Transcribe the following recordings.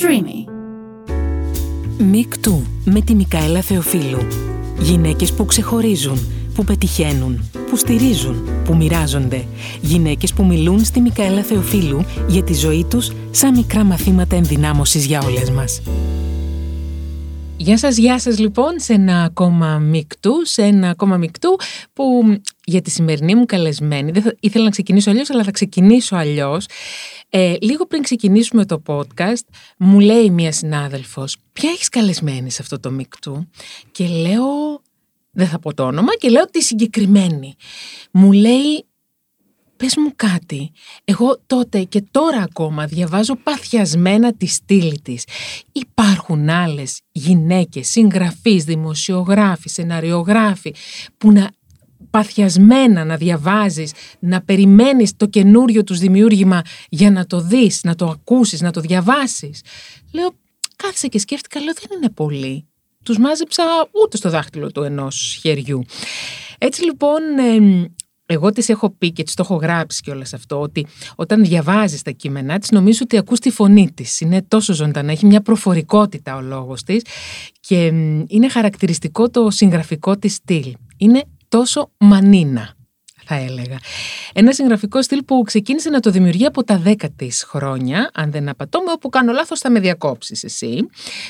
Streamy. Μικτού με τη Μικαέλα Θεοφίλου. Γυναίκες που ξεχωρίζουν, που πετυχαίνουν, που στηρίζουν, που μοιράζονται. Γυναίκες που μιλούν στη Μικαέλα Θεοφίλου για τη ζωή τους σαν μικρά μαθήματα ενδυνάμωσης για όλες μας. Γεια σας, γεια σας λοιπόν σε ένα ακόμα μικτού, σε ένα ακόμα μικτού που για τη σημερινή μου καλεσμένη, δεν θα, ήθελα να ξεκινήσω αλλιώς αλλά θα ξεκινήσω αλλιώς. Ε, λίγο πριν ξεκινήσουμε το podcast μου λέει μία συνάδελφος ποια έχεις καλεσμένη σε αυτό το μικτού και λέω δεν θα πω το όνομα και λέω τη συγκεκριμένη. Μου λέει πες μου κάτι. Εγώ τότε και τώρα ακόμα διαβάζω παθιασμένα τη στήλη της. Υπάρχουν άλλες γυναίκες, συγγραφείς, δημοσιογράφοι, σεναριογράφοι που να παθιασμένα να διαβάζεις, να περιμένεις το καινούριο τους δημιούργημα για να το δεις, να το ακούσεις, να το διαβάσεις. Λέω, κάθισα και σκέφτηκα, λέω δεν είναι πολύ. Τους μάζεψα ούτε στο δάχτυλο του ενός χεριού. Έτσι λοιπόν εγώ τη έχω πει και τη το έχω γράψει κιόλα αυτό, ότι όταν διαβάζεις τα κείμενά της, νομίζω ότι ακούς τη φωνή της. Είναι τόσο ζωντανά, έχει μια προφορικότητα ο λόγος της και είναι χαρακτηριστικό το συγγραφικό της στυλ. Είναι τόσο μανίνα θα έλεγα. Ένα συγγραφικό στυλ που ξεκίνησε να το δημιουργεί από τα δέκα της χρόνια, αν δεν απατώμε, όπου κάνω λάθος θα με διακόψεις εσύ,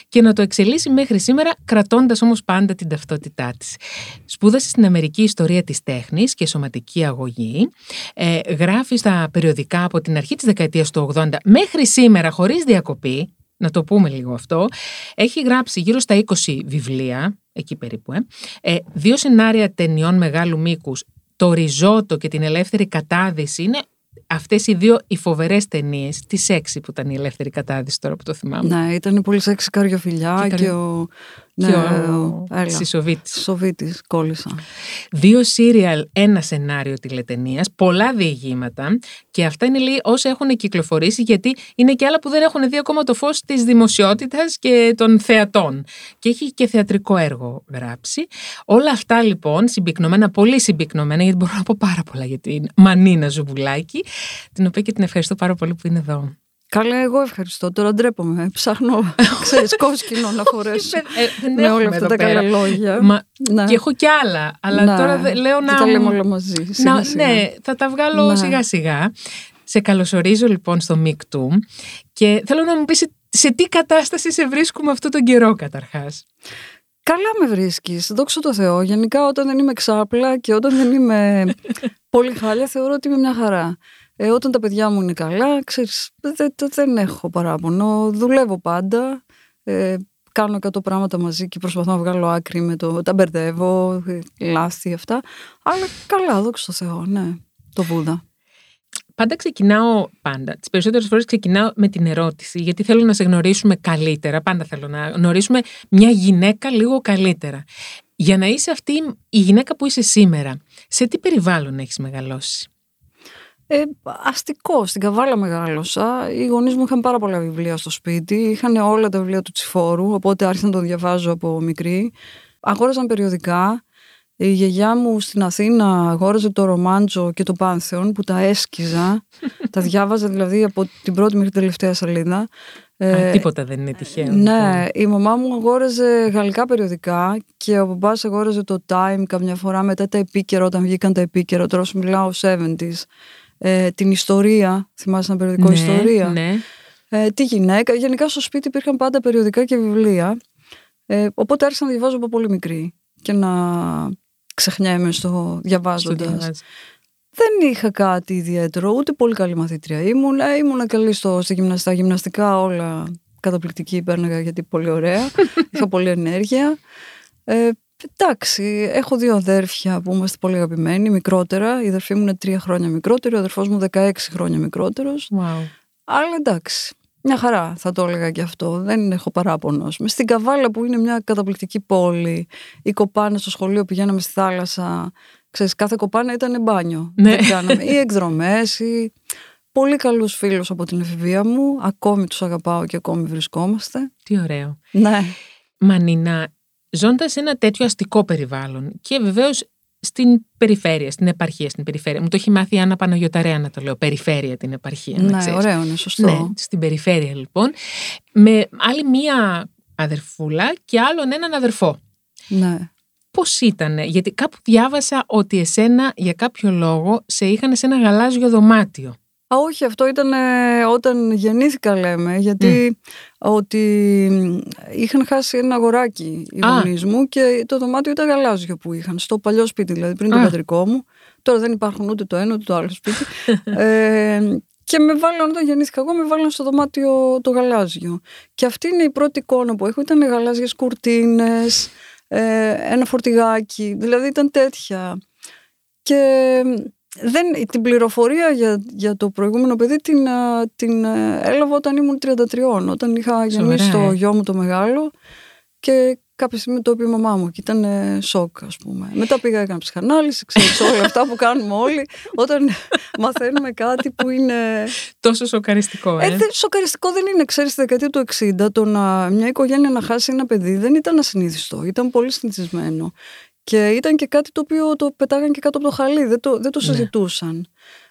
και να το εξελίσσει μέχρι σήμερα, κρατώντας όμως πάντα την ταυτότητά της. Σπούδασε στην Αμερική Ιστορία της Τέχνης και Σωματική Αγωγή. Ε, γράφει στα περιοδικά από την αρχή της δεκαετίας του 80 μέχρι σήμερα, χωρίς διακοπή, να το πούμε λίγο αυτό. Έχει γράψει γύρω στα 20 βιβλία, εκεί περίπου, ε. ε δύο σενάρια ταινιών μεγάλου μήκους το ριζότο και την ελεύθερη κατάδυση είναι αυτές οι δύο οι φοβερές ταινίες, τις έξι που ήταν η ελεύθερη κατάδυση τώρα που το θυμάμαι. Ναι, ήταν πολύ σεξι καριοφιλιά και, και ο ναι, και ο Σισοβίτης. Σοβίτης κόλλησα. Δύο σύριαλ, ένα σενάριο τηλετενίας, πολλά διηγήματα και αυτά είναι λίγοι όσα έχουν κυκλοφορήσει γιατί είναι και άλλα που δεν έχουν δει ακόμα το φως της δημοσιότητας και των θεατών. Και έχει και θεατρικό έργο γράψει. Όλα αυτά λοιπόν συμπυκνωμένα, πολύ συμπυκνωμένα γιατί μπορώ να πω πάρα πολλά για την Μανίνα Ζουμπουλάκη, την οποία και την ευχαριστώ πάρα πολύ που είναι εδώ. Καλά, εγώ ευχαριστώ. Τώρα ντρέπομαι. Ψάχνω, ξέρεις, κόσκινο να φορέσω ε, με όλα αυτά τα καλά λόγια. Μα, ναι. Και έχω κι άλλα, αλλά ναι. τώρα λέω να... τα λέμε όλα μαζί, σιγά, να, σιγά. Ναι, θα τα βγάλω ναι. σιγά σιγά. Σε καλωσορίζω λοιπόν στο Mic2 και θέλω να μου πεις σε τι κατάσταση σε βρίσκουμε αυτόν τον καιρό καταρχάς. Καλά με βρίσκεις, δόξα τω Θεώ. Γενικά όταν δεν είμαι ξάπλα και όταν δεν είμαι πολύ χάλια θεωρώ ότι είμαι μια χαρά. Ε, όταν τα παιδιά μου είναι καλά, ξέρεις, δεν, δεν έχω παράπονο. Δουλεύω πάντα. Ε, κάνω 100 πράγματα μαζί και προσπαθώ να βγάλω άκρη με το. Τα μπερδεύω, ε, λάθη αυτά. Αλλά καλά, δόξα τω Θεώ, ναι. Το Βούδα. Πάντα ξεκινάω, πάντα, τις περισσότερες φορές ξεκινάω με την ερώτηση, γιατί θέλω να σε γνωρίσουμε καλύτερα, πάντα θέλω να γνωρίσουμε μια γυναίκα λίγο καλύτερα. Για να είσαι αυτή η γυναίκα που είσαι σήμερα, σε τι περιβάλλον έχεις μεγαλώσει; Ε, αστικό, στην Καβάλα μεγάλωσα. Οι γονείς μου είχαν πάρα πολλά βιβλία στο σπίτι. Είχαν όλα τα βιβλία του Τσιφόρου, οπότε άρχισα να το διαβάζω από μικρή. Αγόραζαν περιοδικά. Η γιαγιά μου στην Αθήνα αγόραζε το Ρομάντζο και το Πάνθεον που τα έσκιζα. τα διάβαζα δηλαδή από την πρώτη μέχρι την τελευταία σελίδα. Ε, τίποτα δεν είναι τυχαίο. Ναι, λοιπόν. η μαμά μου αγόραζε γαλλικά περιοδικά και ο παπάς αγόραζε το Time καμιά φορά μετά τα επίκαιρα όταν βγήκαν τα επίκαιρα. Τώρα σου μιλάω 70s ε, την ιστορία, θυμάσαι ένα περιοδικό ναι, ιστορία, ναι. ε, τη γυναίκα. Γενικά στο σπίτι υπήρχαν πάντα περιοδικά και βιβλία. Ε, οπότε άρχισα να διαβάζω από πολύ μικρή και να ξεχνιέμαι στο διαβάζοντας. Δεν είχα κάτι ιδιαίτερο, ούτε πολύ καλή μαθήτρια ήμουν. Ε, ήμουν καλή στο, στη γυμναστικά, γυμναστικά όλα καταπληκτική πέρναγα γιατί πολύ ωραία. είχα πολύ ενέργεια. Ε, Εντάξει, έχω δύο αδέρφια που είμαστε πολύ αγαπημένοι, μικρότερα. Η αδερφή μου είναι τρία χρόνια μικρότερη, ο αδερφός μου 16 χρόνια μικρότερος. Wow. Αλλά εντάξει, μια χαρά θα το έλεγα και αυτό. Δεν έχω παράπονος. Μες στην Καβάλα που είναι μια καταπληκτική πόλη, οι κοπάνες στο σχολείο πηγαίναμε στη θάλασσα. Ξέρεις, κάθε κοπάνα ήταν μπάνιο. Ναι. κάναμε. ή εκδρομές, ή πολύ καλούς φίλους από την εφηβεία μου. Ακόμη τους αγαπάω και ακόμη βρισκόμαστε. Τι ωραίο. Ναι. Μανίνα, ζώντας σε ένα τέτοιο αστικό περιβάλλον και βεβαίως στην περιφέρεια, στην επαρχία, στην περιφέρεια. Μου το έχει μάθει η Άννα Παναγιωταρέα να το λέω, περιφέρεια την επαρχία. Ναι, ωραίο, είναι σωστό. Ναι, στην περιφέρεια λοιπόν, με άλλη μία αδερφούλα και άλλον έναν αδερφό. Ναι. Πώς ήταν, γιατί κάπου διάβασα ότι εσένα για κάποιο λόγο σε είχαν σε ένα γαλάζιο δωμάτιο. Α, όχι, αυτό ήταν ε, όταν γεννήθηκα λέμε, γιατί ότι είχαν χάσει ένα αγοράκι οι γονείς μου και το δωμάτιο ήταν γαλάζιο που είχαν, στο παλιό σπίτι δηλαδή, πριν το πατρικό μου. Τώρα δεν υπάρχουν ούτε το ένα ούτε το άλλο σπίτι. ε, και με βάλαν όταν γεννήθηκα εγώ, με βάλαν στο δωμάτιο το γαλάζιο. Και αυτή είναι η πρώτη εικόνα που έχω. Ήταν γαλάζιες κουρτίνες, ε, ένα φορτηγάκι, δηλαδή ήταν τέτοια. Και δεν, την πληροφορία για, για το προηγούμενο παιδί την, την ε, έλαβα όταν ήμουν 33, όταν είχα γεννήσει το γιο μου το μεγάλο και κάποια στιγμή το είπε η μαμά μου και ήταν ε, σοκ ας πούμε. Μετά πήγα έκανα ψυχανάλυση, ξέρεις όλα αυτά που κάνουμε όλοι όταν μαθαίνουμε κάτι που είναι... Τόσο σοκαριστικό, ε. ε δεν, σοκαριστικό δεν είναι, ξέρεις, στη δεκαετία του 60 το να μια οικογένεια να χάσει ένα παιδί δεν ήταν ασυνήθιστο, ήταν πολύ συνηθισμένο. Και ήταν και κάτι το οποίο το πετάγαν και κάτω από το χαλί, δεν το, δεν το ναι. συζητούσαν.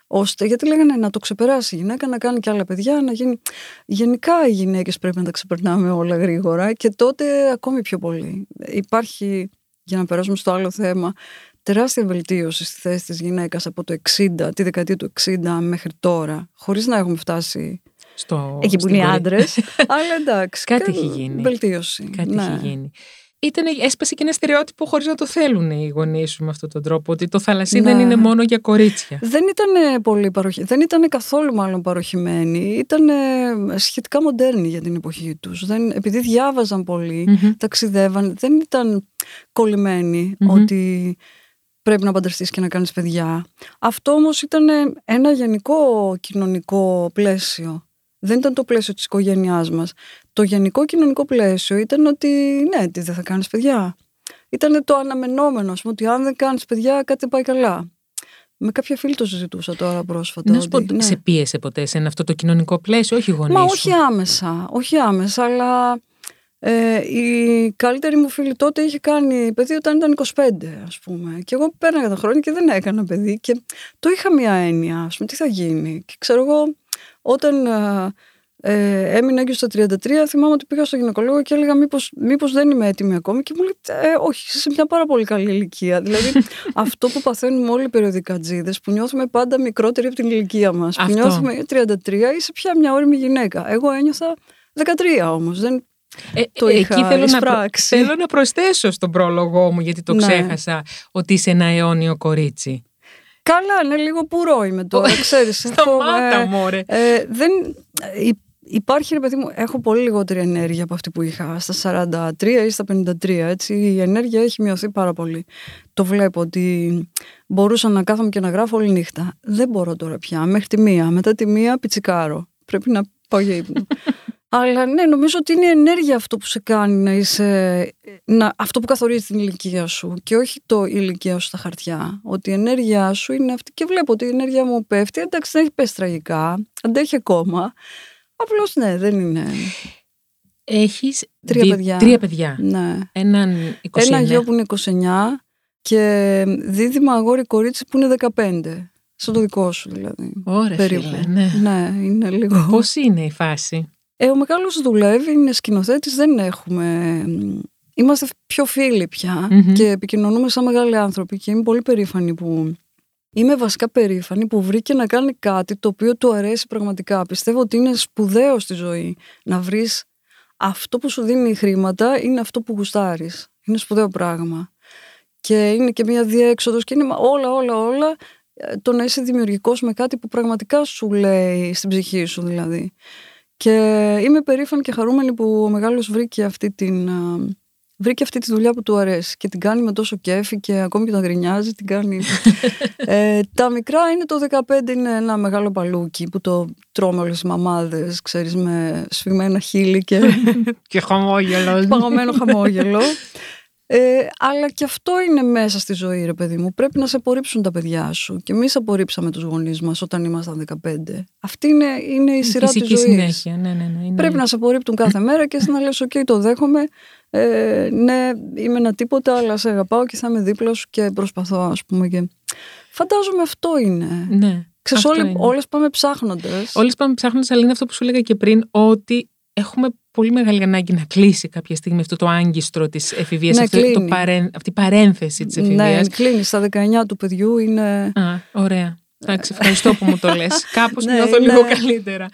Ώστε, γιατί λέγανε να το ξεπεράσει η γυναίκα, να κάνει και άλλα παιδιά, να γίνει. Γενικά οι γυναίκες πρέπει να τα ξεπερνάμε όλα γρήγορα και τότε ακόμη πιο πολύ. Υπάρχει, για να περάσουμε στο άλλο θέμα, τεράστια βελτίωση στη θέση της γυναίκας από το 60, τη δεκαετία του 60 μέχρι τώρα, χωρίς να έχουμε φτάσει στο, εκεί που είναι οι άντρες. αλλά εντάξει. Κάτι έχει γίνει. Βελτίωση. Κάτι ναι. έχει γίνει ήταν, έσπασε και ένα στερεότυπο χωρίς να το θέλουν οι γονείς σου με αυτόν τον τρόπο. Ότι το θαλασσί δεν είναι μόνο για κορίτσια. Δεν ήταν πολύ παροχη... Δεν ήταν καθόλου μάλλον παροχημένοι. Ήταν σχετικά μοντέρνοι για την εποχή τους. Επειδή διάβαζαν πολύ, mm-hmm. ταξιδεύαν, δεν ήταν κολλημένοι ότι πρέπει να παντρευτείς και να κάνεις παιδιά. Αυτό όμως ήταν ένα γενικό κοινωνικό πλαίσιο δεν ήταν το πλαίσιο της οικογένειάς μας. Το γενικό κοινωνικό πλαίσιο ήταν ότι ναι, τι δεν θα κάνεις παιδιά. Ήταν το αναμενόμενο, ας πούμε, ότι αν δεν κάνεις παιδιά κάτι πάει καλά. Με κάποια φίλη το συζητούσα τώρα πρόσφατα. Να σου πω, ναι. σε πίεσε ποτέ σε αυτό το κοινωνικό πλαίσιο, όχι γονείς Μα όχι άμεσα, όχι άμεσα, αλλά ε, η καλύτερη μου φίλη τότε είχε κάνει παιδί όταν ήταν 25, ας πούμε. Και εγώ πέρναγα τα χρόνια και δεν έκανα παιδί. Και το είχα μια έννοια, ας πούμε, τι θα γίνει. Και ξέρω εγώ, όταν ε, ε έμεινα έγκυο στα 33, θυμάμαι ότι πήγα στο γυναικολόγο και έλεγα μήπως, μήπως δεν είμαι έτοιμη ακόμη και μου λέει ε, όχι, είσαι σε μια πάρα πολύ καλή ηλικία. δηλαδή αυτό που παθαίνουμε όλοι οι περιοδικά τζίδες, που νιώθουμε πάντα μικρότεροι από την ηλικία μας, που νιώθουμε 33, είσαι πια μια όρημη γυναίκα. Εγώ ένιωθα 13 όμως, δεν ε, το είχα εκεί θέλω να, θέλω να προσθέσω στον πρόλογό μου, γιατί το ναι. ξέχασα, ότι είσαι ένα αιώνιο κορίτσι. Καλά, είναι λίγο πουρό είμαι τώρα, ξέρεις. Σταμάτα, μωρέ. Ε, δεν, υπάρχει, ρε παιδί μου, έχω πολύ λιγότερη ενέργεια από αυτή που είχα στα 43 ή στα 53, έτσι. Η ενέργεια έχει μειωθεί πάρα πολύ. Το βλέπω ότι μπορούσα να κάθομαι και να γράφω όλη νύχτα. Δεν μπορώ τώρα πια, μέχρι τη μία. Μετά τη μία πιτσικάρω. Πρέπει να πάω για ύπνο. Αλλά ναι, νομίζω ότι είναι η ενέργεια αυτό που σε κάνει να είσαι. Να, αυτό που καθορίζει την ηλικία σου και όχι το ηλικία σου στα χαρτιά. Ότι η ενέργειά σου είναι αυτή. Και βλέπω ότι η ενέργεια μου πέφτει. Εντάξει, δεν έχει πέσει τραγικά. Αντέχει ακόμα. Απλώς ναι, δεν είναι. Έχεις τρία παιδιά. Τρία παιδιά. Ναι. Έναν 29. Ένα γιο που είναι 29 και δίδυμα αγόρι κορίτσι που είναι 15. Σαν το δικό σου δηλαδή. Ωραία, φίλε, ναι. ναι, είναι λίγο. Πώς είναι η φάση; Ε, ο μεγάλος δουλεύει, είναι σκηνοθέτης, δεν έχουμε. Είμαστε πιο φίλοι πια και επικοινωνούμε σαν μεγάλοι άνθρωποι και είμαι πολύ περήφανη που. Είμαι βασικά περήφανη που βρήκε να κάνει κάτι το οποίο του αρέσει πραγματικά. Πιστεύω ότι είναι σπουδαίο στη ζωή να βρεις αυτό που σου δίνει χρήματα είναι αυτό που γουστάρεις. Είναι σπουδαίο πράγμα. Και είναι και μια διέξοδος και είναι όλα, όλα, όλα ε, το να είσαι δημιουργικός με κάτι που πραγματικά σου λέει στην ψυχή σου δηλαδή. Και είμαι περήφανη και χαρούμενη που ο μεγάλος βρήκε αυτή, την, βρήκε αυτή τη δουλειά που του αρέσει και την κάνει με τόσο κέφι και ακόμη και όταν γκρινιάζει την κάνει. ε, τα μικρά είναι το 15 είναι ένα μεγάλο παλούκι που το τρώμε όλες οι μαμάδες, ξέρεις, με σφιγμένα χείλη και... και χαμόγελος. Παγωμένο χαμόγελο. Ε, αλλά και αυτό είναι μέσα στη ζωή, ρε παιδί μου. Πρέπει να σε απορρίψουν τα παιδιά σου. Και εμείς απορρίψαμε τους γονείς μας όταν ήμασταν 15. Αυτή είναι, είναι η σειρά της ζωής. συνέχεια. Ναι, ναι, ναι, είναι... Πρέπει να σε απορρίπτουν κάθε μέρα και εσύ να λες: OK, το δέχομαι. Ε, ναι, είμαι ένα τίποτα, αλλά σε αγαπάω και θα είμαι δίπλα σου και προσπαθώ, ας πούμε. Και... Φαντάζομαι αυτό είναι. Ναι. Ξέρεις, όλες πάμε ψάχνοντας. Όλες πάμε ψάχνοντας, αλλά είναι αυτό που σου έλεγα και πριν, ότι έχουμε πολύ μεγάλη ανάγκη να κλείσει κάποια στιγμή αυτό το άγκιστρο της εφηβείας, ναι, αυτή, το παρέ, αυτή η παρένθεση της εφηβείας. Ναι, κλείνει. Στα 19 του παιδιού είναι. Α, ωραία. Εντάξει, ευχαριστώ που μου το λες. Κάπως ναι, νιώθω λίγο καλύτερα.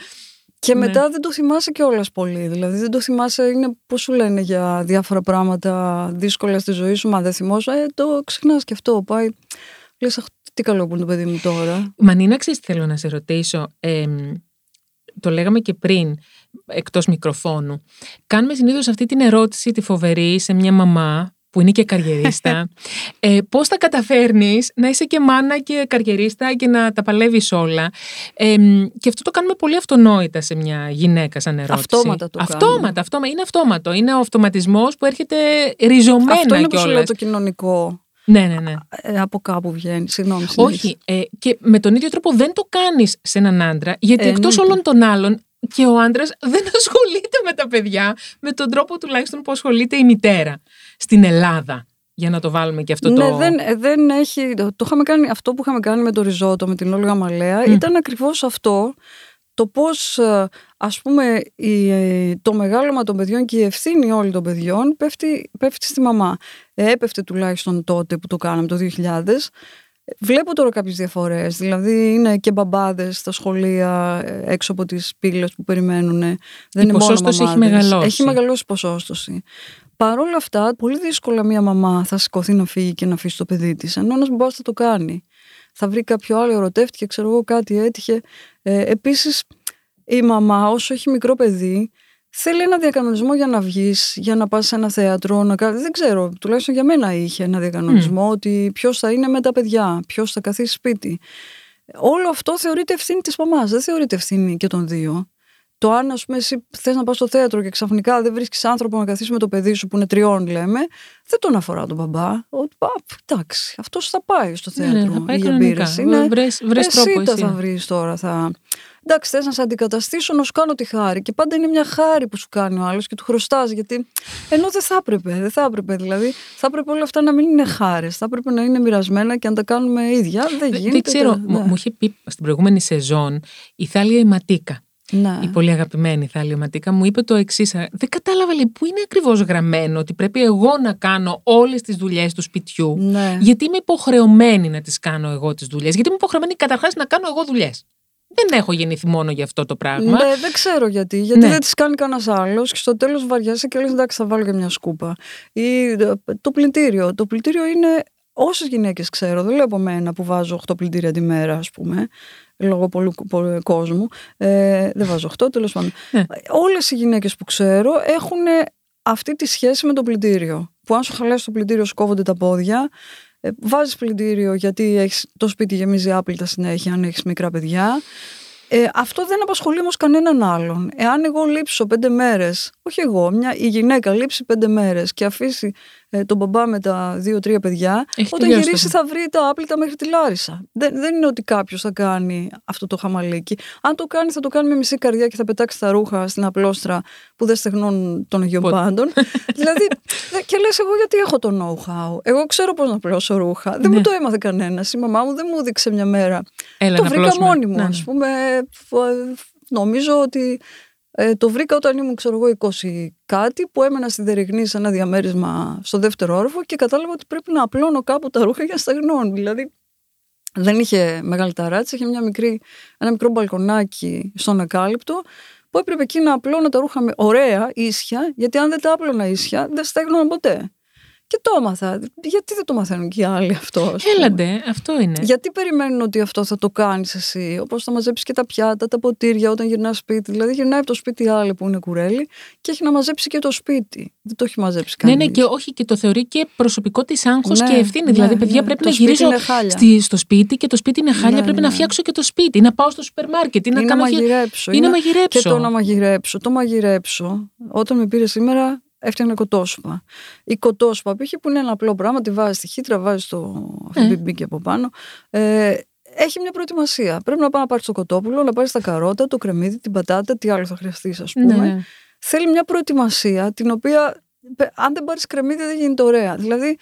Και ναι. μετά δεν το θυμάσαι κιόλας πολύ. Δηλαδή δεν το θυμάσαι, είναι πώς σου λένε για διάφορα πράγματα δύσκολα στη ζωή σου. Μα δεν θυμόσαι, ε, το ξεχνάς και αυτό. Πάει. Λες, τι καλό που είναι το παιδί μου τώρα. Μανίνα, ξέρεις τι θέλω να σε ρωτήσω. Ε, το λέγαμε και πριν, εκτός μικροφώνου. Κάνουμε συνήθως αυτή την ερώτηση τη φοβερή σε μια μαμά που είναι και καριερίστα. ε, πώς θα καταφέρνεις να είσαι και μάνα και καριερίστα και να τα παλεύεις όλα; Ε, και αυτό το κάνουμε πολύ αυτονόητα σε μια γυναίκα σαν ερώτηση. Αυτόματα το αυτόματα, αυτόματα, είναι αυτόματο. Είναι ο αυτοματισμός που έρχεται ριζωμένα Αυτό είναι που σου λέω το κοινωνικό. Ναι, ναι, ναι. Ε, από κάπου βγαίνει. Συγγνώμη. Όχι. Ε, και με τον ίδιο τρόπο δεν το κάνεις σε έναν άντρα, γιατί ε, εκτός όλων των άλλων και ο άντρας δεν ασχολείται με τα παιδιά με τον τρόπο τουλάχιστον που ασχολείται η μητέρα στην Ελλάδα. Για να το βάλουμε και αυτό ναι, το. Δεν, ε, δεν έχει. Το, το είχαμε κάνει, αυτό που είχαμε κάνει με το ριζότο, με την Όλγα Μαλέα, ήταν ακριβώς αυτό. Το πώς, ε, ας πούμε, η, το μεγάλωμα των παιδιών και η ευθύνη όλων των παιδιών πέφτει, πέφτει στη μαμά. Έπεφτε τουλάχιστον τότε που το κάναμε το 2000 Βλέπω τώρα κάποιες διαφορές, δηλαδή είναι και μπαμπάδες στα σχολεία έξω από τις πύλες που περιμένουν. Δεν η είναι ποσόστοση έχει μεγαλώσει. Έχει μεγαλώσει η ποσόστοση. Παρ' όλα αυτά, πολύ δύσκολα μια μαμά θα σηκωθεί να φύγει και να αφήσει το παιδί της, ενώ ένας μπαμπάς θα το κάνει. Θα βρει κάποιο άλλο, ερωτεύτηκε, ξέρω εγώ, κάτι έτυχε. Ε, επίσης, η μαμά όσο έχει μικρό παιδί, Θέλει ένα διακανονισμό για να βγεις, για να πας σε ένα θέατρο. Να... Δεν ξέρω, τουλάχιστον για μένα είχε ένα διακανονισμό ότι ποιος θα είναι με τα παιδιά, ποιος θα καθίσει σπίτι. Όλο αυτό θεωρείται ευθύνη της μαμάς, δεν θεωρείται ευθύνη και των δύο. Το αν, ας πούμε, εσύ θες να πας στο θέατρο και ξαφνικά δεν βρίσκεις άνθρωπο να καθίσει με το παιδί σου που είναι τριών, λέμε, δεν τον αφορά τον μπαμπά. Ότι, εντάξει, αυτός θα πάει στο θέατρο. Ναι, θα πάει για Είναι, βρες, βρες εσύ τρόπο, τα θα βρεις τώρα. Θα εντάξει, θες να σε αντικαταστήσω, να σου κάνω τη χάρη. Και πάντα είναι μια χάρη που σου κάνει ο άλλος και του χρωστάς. Γιατί ενώ δεν θα έπρεπε, δεν θα έπρεπε. Δηλαδή, θα έπρεπε όλα αυτά να μην είναι χάρες. Θα έπρεπε να είναι μοιρασμένα και αν τα κάνουμε ίδια, δεν γίνεται. Δεν ξέρω, ναι. μου είχε πει στην προηγούμενη σεζόν η Θάλια η Ματίκα. Ναι. Η πολύ αγαπημένη Θάλια Ματίκα μου είπε το εξής. Δεν κατάλαβα λέει, πού είναι ακριβώς γραμμένο ότι πρέπει εγώ να κάνω όλες τις δουλειές του σπιτιού. Ναι. Γιατί είμαι υποχρεωμένη να τις κάνω εγώ τις δουλειές. Γιατί είμαι υποχρεωμένη καταρχάς να κάνω εγώ δουλειές. Δεν έχω γεννηθεί μόνο για αυτό το πράγμα. Ναι, δεν ξέρω γιατί. Γιατί ναι. δεν τις κάνει κανένας άλλος και στο τέλος βαριάσαι και λες: Εντάξει, θα βάλω και μια σκούπα. Ή το πλυντήριο. Το πλυντήριο είναι όσες γυναίκες ξέρω. Δεν λέω από μένα που βάζω 8 πλυντήρια τη μέρα, ας πούμε, λόγω πολλού, κόσμου. Ε, δεν βάζω 8, τέλος πάντων. Ναι. Όλες οι γυναίκες που ξέρω έχουν αυτή τη σχέση με το πλυντήριο. Που αν σου χαλάσει το πλυντήριο, σου κόβονται τα πόδια. Ε, βάζεις πλυντήριο γιατί έχεις, το σπίτι γεμίζει άπλυτα συνέχεια αν έχεις μικρά παιδιά. Ε, αυτό δεν απασχολεί όμως κανέναν άλλον. Εάν εγώ λείψω πέντε μέρες, όχι εγώ, μια, η γυναίκα λείψει πέντε μέρες και αφήσει ε, τον μπαμπά με τα δύο-τρία παιδιά, Έχει όταν γυρίσει θα βρει τα άπλυτα μέχρι τη Λάρισα. Δεν, δεν είναι ότι κάποιος θα κάνει αυτό το χαμαλίκι. Αν το κάνει, θα το κάνει με μισή καρδιά και θα πετάξει τα ρούχα στην απλόστρα που δεν στεγνώνουν των Αγίων Πάντων. δηλαδή, και λες, εγώ γιατί έχω το know-how; Εγώ ξέρω πώς να πλώσω ρούχα. Δεν μου ναι. το έμαθε κανένας. Η μαμά μου δεν μου έδειξε μια μέρα. Έλα, το βρήκα πλώσουμε. μόνη μου, ναι, ας ναι. πούμε. Νομίζω ότι ε, το βρήκα όταν ήμουν, ξέρω εγώ, 20 κάτι, που έμενα στη Δεριγνή σε ένα διαμέρισμα στο δεύτερο όροφο και κατάλαβα ότι πρέπει να απλώνω κάπου τα ρούχα για στεγνών. Δηλαδή, δεν είχε μεγάλη ταράτσα, είχε μια μικρή, ένα μικρό μπαλκονάκι στον ακάλυπτο, που έπρεπε εκεί να απλώνω τα ρούχα με ωραία, ίσια, γιατί αν δεν τα άπλωνα ίσια, δεν στέγνωνα ποτέ. Και το έμαθα. Γιατί δεν το μαθαίνουν και οι άλλοι αυτό. Έλαντε, αυτό είναι. Γιατί περιμένουν ότι αυτό θα το κάνεις εσύ, όπως θα μαζέψεις και τα πιάτα, τα ποτήρια όταν γυρνάς σπίτι. Δηλαδή, γυρνάει από το σπίτι άλλη που είναι κουρέλι και έχει να μαζέψει και το σπίτι. Δεν το έχει μαζέψει κανεί. Ναι, ναι, και όχι, και το θεωρεί και προσωπικό της άγχος ναι, και ευθύνη. Ναι, δηλαδή, παιδιά, ναι, πρέπει το να γυρίσω στη, στο σπίτι και το σπίτι είναι χάλια. Ναι, πρέπει ναι. να φτιάξω και το σπίτι, να πάω στο σούπερ μάρκετ, ή να, ή κάνω να μαγειρέψω. Ή να μαγειρέψω. Και το να μαγειρέψω. Το μαγειρέψω. Όταν με πήρε σήμερα, έφτιανα κοτόσουπα. Η κοτόσουπα π.χ. που είναι ένα απλό πράγμα, τη βάζει στη χύτρα, βάζει το αφιμπιμπίκι από πάνω. Ε, έχει μια προετοιμασία. Πρέπει να πάει να πάρει το κοτόπουλο, να πάρεις τα καρότα, το κρεμμύδι, την πατάτα, τι άλλο θα χρειαστείς, ας πούμε. Ναι. Θέλει μια προετοιμασία την οποία αν δεν πάρεις κρεμμύδι δεν γίνεται ωραία. Δηλαδή,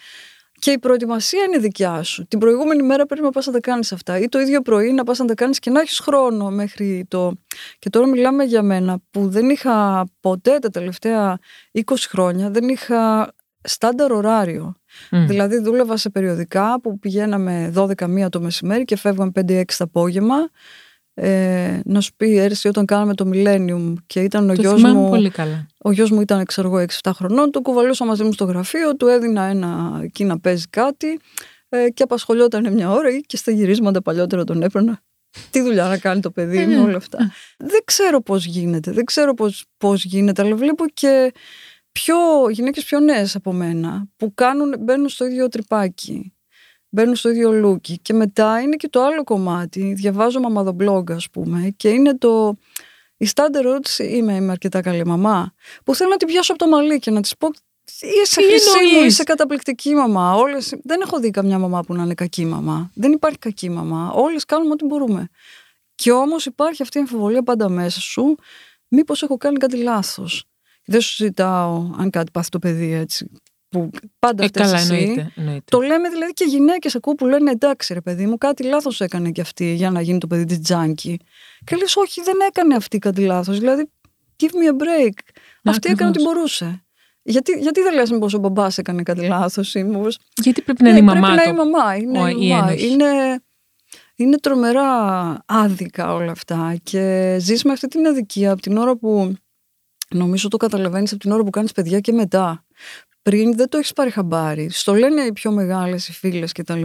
και η προετοιμασία είναι δικιά σου. Την προηγούμενη μέρα πρέπει να πας να τα κάνεις αυτά. Ή το ίδιο πρωί να πας να τα κάνεις και να έχεις χρόνο μέχρι το. Και τώρα μιλάμε για μένα που δεν είχα ποτέ τα τελευταία 20 χρόνια, δεν είχα στάνταρ ωράριο. Δηλαδή δούλευα σε περιοδικά που πηγαίναμε 12 το μεσημέρι και φεύγαμε 5-6 το απόγευμα ε, να σου πει έρση όταν κάναμε το Millennium και ήταν ο γιος μου. Πολύ καλά. Ο γιος μου ήταν, ξέρω εγώ, 6-7 χρονών. Το κουβαλούσα μαζί μου στο γραφείο, του έδινα ένα εκεί να παίζει κάτι ε, και απασχολιόταν μια ώρα και στα γυρίσματα παλιότερα τον έπαιρνα. Τι δουλειά να κάνει το παιδί μου, όλα αυτά. δεν ξέρω πώς γίνεται, δεν ξέρω πώς γίνεται, αλλά βλέπω και πιο γυναίκες πιο νέες από μένα που κάνουν, μπαίνουν στο ίδιο τρυπάκι μπαίνουν στο ίδιο λούκι. Και μετά είναι και το άλλο κομμάτι. Διαβάζω μαμαδομπλόγκα, ας πούμε, και είναι το. Η στάντερ ερώτηση είμαι, είμαι αρκετά καλή μαμά. Που θέλω να την πιάσω από το μαλλί και να της πω. Είσαι χρυσή μου, είσαι καταπληκτική μαμά. Όλες... Δεν έχω δει καμιά μαμά που να είναι κακή μαμά. Δεν υπάρχει κακή μαμά. Όλες κάνουμε ό,τι μπορούμε. Και όμως υπάρχει αυτή η αμφιβολία πάντα μέσα σου. Μήπως έχω κάνει κάτι λάθος. Δεν σου ζητάω αν κάτι πάθει το παιδί έτσι που πάντα ε, καλά, εννοείται, Το λέμε δηλαδή και γυναίκες ακούω που λένε εντάξει ρε παιδί μου, κάτι λάθος έκανε και αυτή για να γίνει το παιδί της τζάνκι. Και λες, Όχι, δεν έκανε αυτή κάτι λάθος. Δηλαδή, give me a break. Να, αυτή έκανε ό,τι μπορούσε. Γιατί, γιατί δεν λες μήπως ο μπαμπάς έκανε κάτι λάθος ή Γιατί πρέπει να είναι η μαμά Πρέπει να είναι η μαμά. Είναι, η μαμά. είναι, είναι τρομερά άδικα όλα αυτά και ζεις με αυτή την αδικία από την ώρα που νομίζω το καταλαβαίνεις από την ώρα που κάνεις παιδιά και μετά πριν δεν το έχεις πάρει χαμπάρι. Στο λένε οι πιο μεγάλες, οι φίλες κτλ.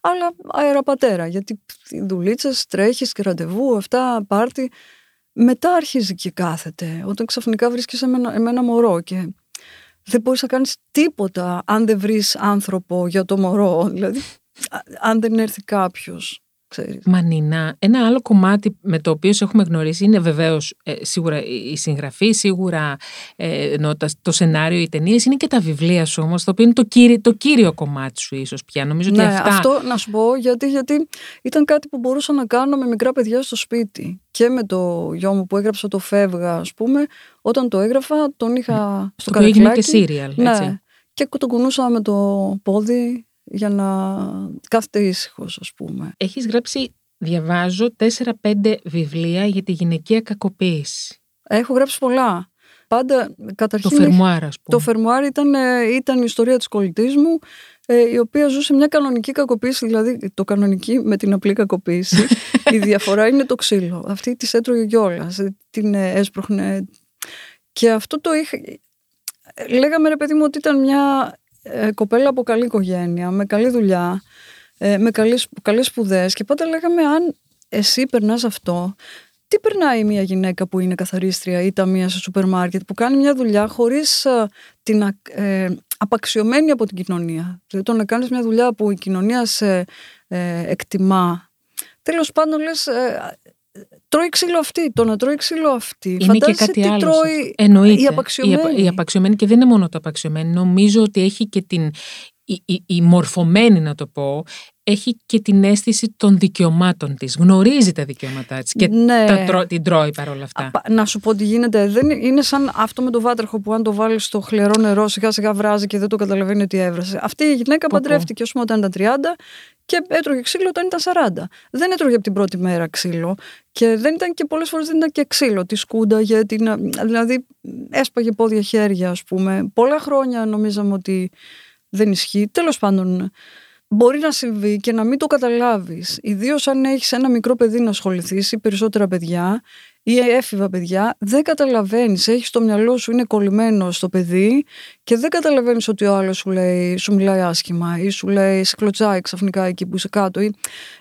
Αλλά αεραπατέρα, γιατί δουλίτσες, τρέχεις και ραντεβού, αυτά, πάρτι. Μετά αρχίζει και κάθεται. Όταν ξαφνικά βρίσκεσαι με ένα, με ένα μωρό και δεν μπορείς να κάνεις τίποτα αν δεν βρεις άνθρωπο για το μωρό. Δηλαδή, αν δεν έρθει κάποιος ξέρεις. Μανίνα, ένα άλλο κομμάτι με το οποίο σε έχουμε γνωρίσει είναι βεβαίως ε, σίγουρα η συγγραφή, σίγουρα ε, το σενάριο, οι ταινίες, είναι και τα βιβλία σου όμως, το οποίο είναι το κύριο, το κύριο κομμάτι σου ίσως πια. Νομίζω ναι, ότι αυτά... αυτό να σου πω γιατί, γιατί ήταν κάτι που μπορούσα να κάνω με μικρά παιδιά στο σπίτι. Και με το γιο μου που έγραψα το Φεύγα, ας πούμε, όταν το έγραφα, τον είχα στο το έγινε και σύριαλ, έτσι. Ναι. Και τον κουνούσα με το πόδι για να κάθεται ήσυχος, ας πούμε. Έχεις γράψει, διαβάζω, 4-5 βιβλία για τη γυναικεία κακοποίηση. Έχω γράψει πολλά. Πάντα, καταρχήν, το φερμουάρ, πούμε. Το φερμουάρ ήταν, ε, ήταν η ιστορία της κολλητής μου, ε, η οποία ζούσε μια κανονική κακοποίηση, δηλαδή το κανονική με την απλή κακοποίηση. η διαφορά είναι το ξύλο. Αυτή της έτρωγε κιόλας. Την ε, έσπροχνε. Και αυτό το είχα. Λέγαμε ρε παιδί μου ότι ήταν μια ε, κοπέλα από καλή οικογένεια, με καλή δουλειά, ε, με καλές, καλές σπουδές και πάντα λέγαμε αν εσύ περνάς αυτό, τι περνάει μια γυναίκα που είναι καθαρίστρια ή ταμεία σε σούπερ μάρκετ που κάνει μια δουλειά χωρίς ε, την ε, απαξιωμένη από την κοινωνία; Δηλαδή το να κάνεις μια δουλειά που η κοινωνία σε ε, εκτιμά. Τέλος πάντων λες τρώει ξύλο αυτή. Το να τρώει ξύλο αυτή. Είναι και κάτι τι άλλο. Τρώει Εννοείται. Η απαξιωμένη. Η, απαξιωμένη και δεν είναι μόνο το απαξιωμένη. Νομίζω ότι έχει και την. Η, η, η μορφωμένη, να το πω, έχει και την αίσθηση των δικαιωμάτων της. Γνωρίζει τα δικαιώματά της και ναι. τα την τρώει παρόλα αυτά. να σου πω τι γίνεται. Δεν είναι σαν αυτό με το βάτραχο που αν το βάλεις στο χλιαρό νερό σιγά σιγά βράζει και δεν το καταλαβαίνει ότι έβρασε. Αυτή η γυναίκα παντρεύτηκε ας πούμε όταν ήταν 30 και έτρωγε ξύλο όταν ήταν 40. Δεν έτρωγε από την πρώτη μέρα ξύλο και δεν ήταν και πολλές φορές δεν ήταν και ξύλο. Τη σκούνταγε, την, δηλαδή έσπαγε πόδια χέρια ας πούμε. Πολλά χρόνια νομίζαμε ότι δεν ισχύει. Τέλος πάντων μπορεί να συμβεί και να μην το καταλάβεις. Ιδίως αν έχεις ένα μικρό παιδί να ασχοληθείς ή περισσότερα παιδιά ή έφηβα παιδιά, δεν καταλαβαίνεις. Έχεις το μυαλό σου, είναι κολλημένο στο παιδί και δεν καταλαβαίνεις ότι ο άλλος σου, λέει, σου μιλάει άσχημα ή σου λέει σε κλωτσάει ξαφνικά εκεί που είσαι κάτω ή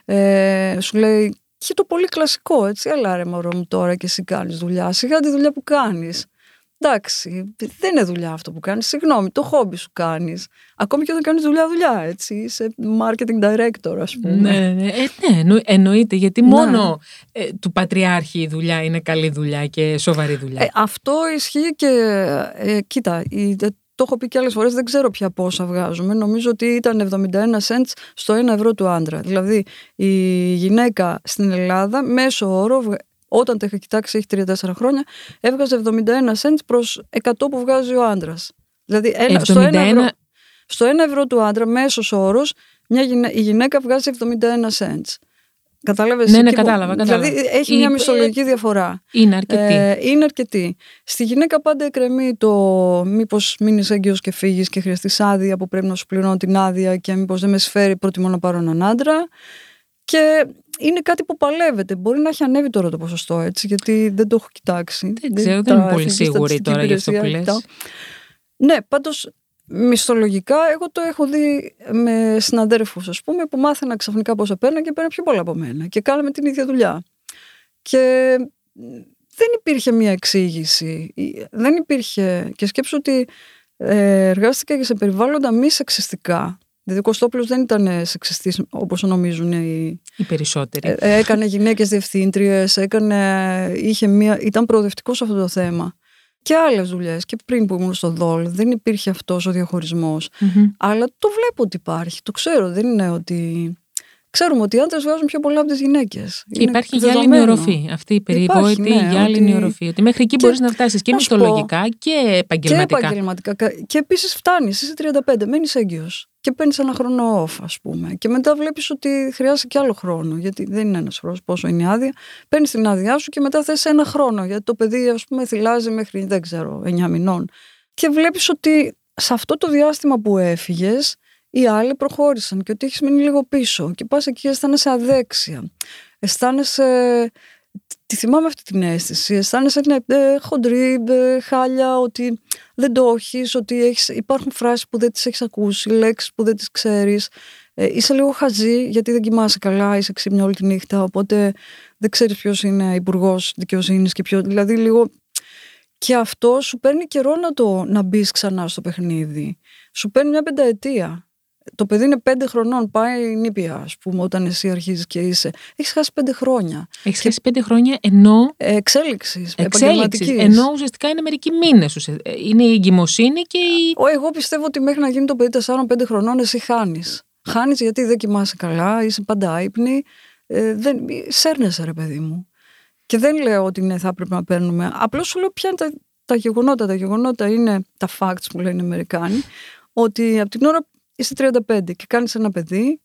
ε, σου λέει. Και το πολύ κλασικό, έτσι. Αλλά ρε μωρό μου τώρα και εσύ κάνεις δουλειά. Σιγά τη δουλειά που κάνεις. Εντάξει, δεν είναι δουλειά αυτό που κάνεις. Συγγνώμη, το χόμπι σου κάνεις. Ακόμη και όταν κάνεις δουλειά, δουλειά, έτσι. Είσαι marketing director, ας πούμε. Ναι, ναι, ναι. Ε, ναι εννοείται, γιατί ναι. μόνο ε, του πατριάρχη η δουλειά είναι καλή δουλειά και σοβαρή δουλειά. Ε, αυτό ισχύει και. Ε, κοίτα, η, το έχω πει και άλλες φορές, δεν ξέρω πια πόσα βγάζουμε. Νομίζω ότι ήταν 71 cents στο 1 ευρώ του άντρα. Δηλαδή, η γυναίκα στην Ελλάδα, μέσω όρο, όταν το είχα κοιτάξει, έχει 3-4 χρόνια, έβγαζε 71 cents προς 100 που βγάζει ο άντρας. Δηλαδή, ένα, στο, 1 ευρώ, στο 1 ευρώ του άντρα, μέσος όρος, η γυναίκα βγάζει 71 cents. Κατάλαβες. Ναι, ναι, κατάλαβα, κατάλαβα. Δηλαδή έχει μια μισθολογική διαφορά. Είναι αρκετή. Ε, είναι αρκετή. Στη γυναίκα πάντα εκκρεμεί το μήπως μείνεις έγκυος και φύγεις και χρειαστείς άδεια που πρέπει να σου πληρώνω την άδεια και μήπως δεν με σφαίρει, προτιμώ να πάρω έναν άντρα. Και είναι κάτι που παλεύεται. Μπορεί να έχει ανέβει τώρα το ποσοστό έτσι, γιατί δεν το έχω κοιτάξει. Δεν ξέρω, δεν είμαι πολύ σίγουρη τώρα για αυτό που λες. Ναι, πάντως Μισθολογικά, εγώ το έχω δει με συναδέρφους, ας πούμε, που μάθαινα ξαφνικά πόσα παίρνω και παίρνω πιο πολλά από μένα. Και κάναμε την ίδια δουλειά. Και δεν υπήρχε μία εξήγηση. Δεν υπήρχε. Και σκέψω ότι ε, εργάστηκα και σε περιβάλλοντα μη σεξιστικά. Δηλαδή ο Κωστόπουλος δεν ήταν σεξιστής όπως νομίζουν οι, οι περισσότεροι. Ε, έκανε γυναίκες διευθύντριες, έκανε, είχε μία, ήταν προοδευτικός σε αυτό το θέμα και άλλες δουλειές. Και πριν που ήμουν στο ΔΟΛ, δεν υπήρχε αυτός ο διαχωρισμός. Αλλά το βλέπω ότι υπάρχει. Το ξέρω. Δεν είναι ότι. Ξέρουμε ότι οι άντρες βγάζουν πιο πολλά από τις γυναίκες. Υπάρχει γυάλινη οροφή. Αυτή η περιβόητη ναι, γυάλινη ότι... οροφή. Ότι μέχρι εκεί μπορείς να φτάσεις και μισθολογικά και επαγγελματικά. Και επαγγελματικά. Και επίσης φτάνεις. Είσαι 35, μένεις έγκυος και παίρνεις ένα χρόνο off, ας πούμε. Και μετά βλέπεις ότι χρειάζεται και άλλο χρόνο. Γιατί δεν είναι ένας χρόνος, πόσο είναι η άδεια. Παίρνεις την άδειά σου και μετά θες ένα χρόνο. Γιατί το παιδί, ας πούμε, θυλάζει μέχρι, δεν ξέρω, 9 μηνών. Και βλέπεις ότι σε αυτό το διάστημα που έφυγες, οι άλλοι προχώρησαν και ότι έχεις μείνει λίγο πίσω. Και πας εκεί, αισθάνεσαι αδέξια. Αισθάνεσαι τη θυμάμαι αυτή την αίσθηση. Αισθάνεσαι ναι, ε, χοντρή, ε, χάλια, ότι δεν το έχεις, ότι έχεις, υπάρχουν φράσεις που δεν τις έχεις ακούσει, λέξεις που δεν τις ξέρεις. Ε, είσαι λίγο χαζή γιατί δεν κοιμάσαι καλά, είσαι ξύπνια όλη τη νύχτα, οπότε δεν ξέρεις ποιος είναι υπουργός δικαιοσύνης και ποιο. Δηλαδή λίγο. Και αυτό σου παίρνει καιρό να, το, να μπεις ξανά στο παιχνίδι. Σου παίρνει μια πενταετία το παιδί είναι πέντε χρονών, πάει νήπια, ας πούμε, όταν εσύ αρχίζεις και είσαι. Έχεις χάσει πέντε χρόνια. Έχεις χάσει πέντε χρόνια ενώ. Εξέλιξης. Εξέλιξης. Ενώ ουσιαστικά είναι μερικοί μήνες. Είναι η εγκυμοσύνη και η. Εγώ πιστεύω ότι μέχρι να γίνει το παιδί 4-5 χρονών, εσύ χάνεις. Χάνεις γιατί δεν κοιμάσαι καλά, είσαι πάντα άϊπνη. Ε, δεν... Σέρνεσαι, ρε παιδί μου. Και δεν λέω ότι ναι, θα έπρεπε να παίρνουμε. Απλώς σου λέω ποια είναι τα, τα γεγονότα. Τα γεγονότα είναι τα facts που λένε οι Αμερικάνοι. Ότι από την ώρα είσαι 35 και κάνεις ένα παιδί,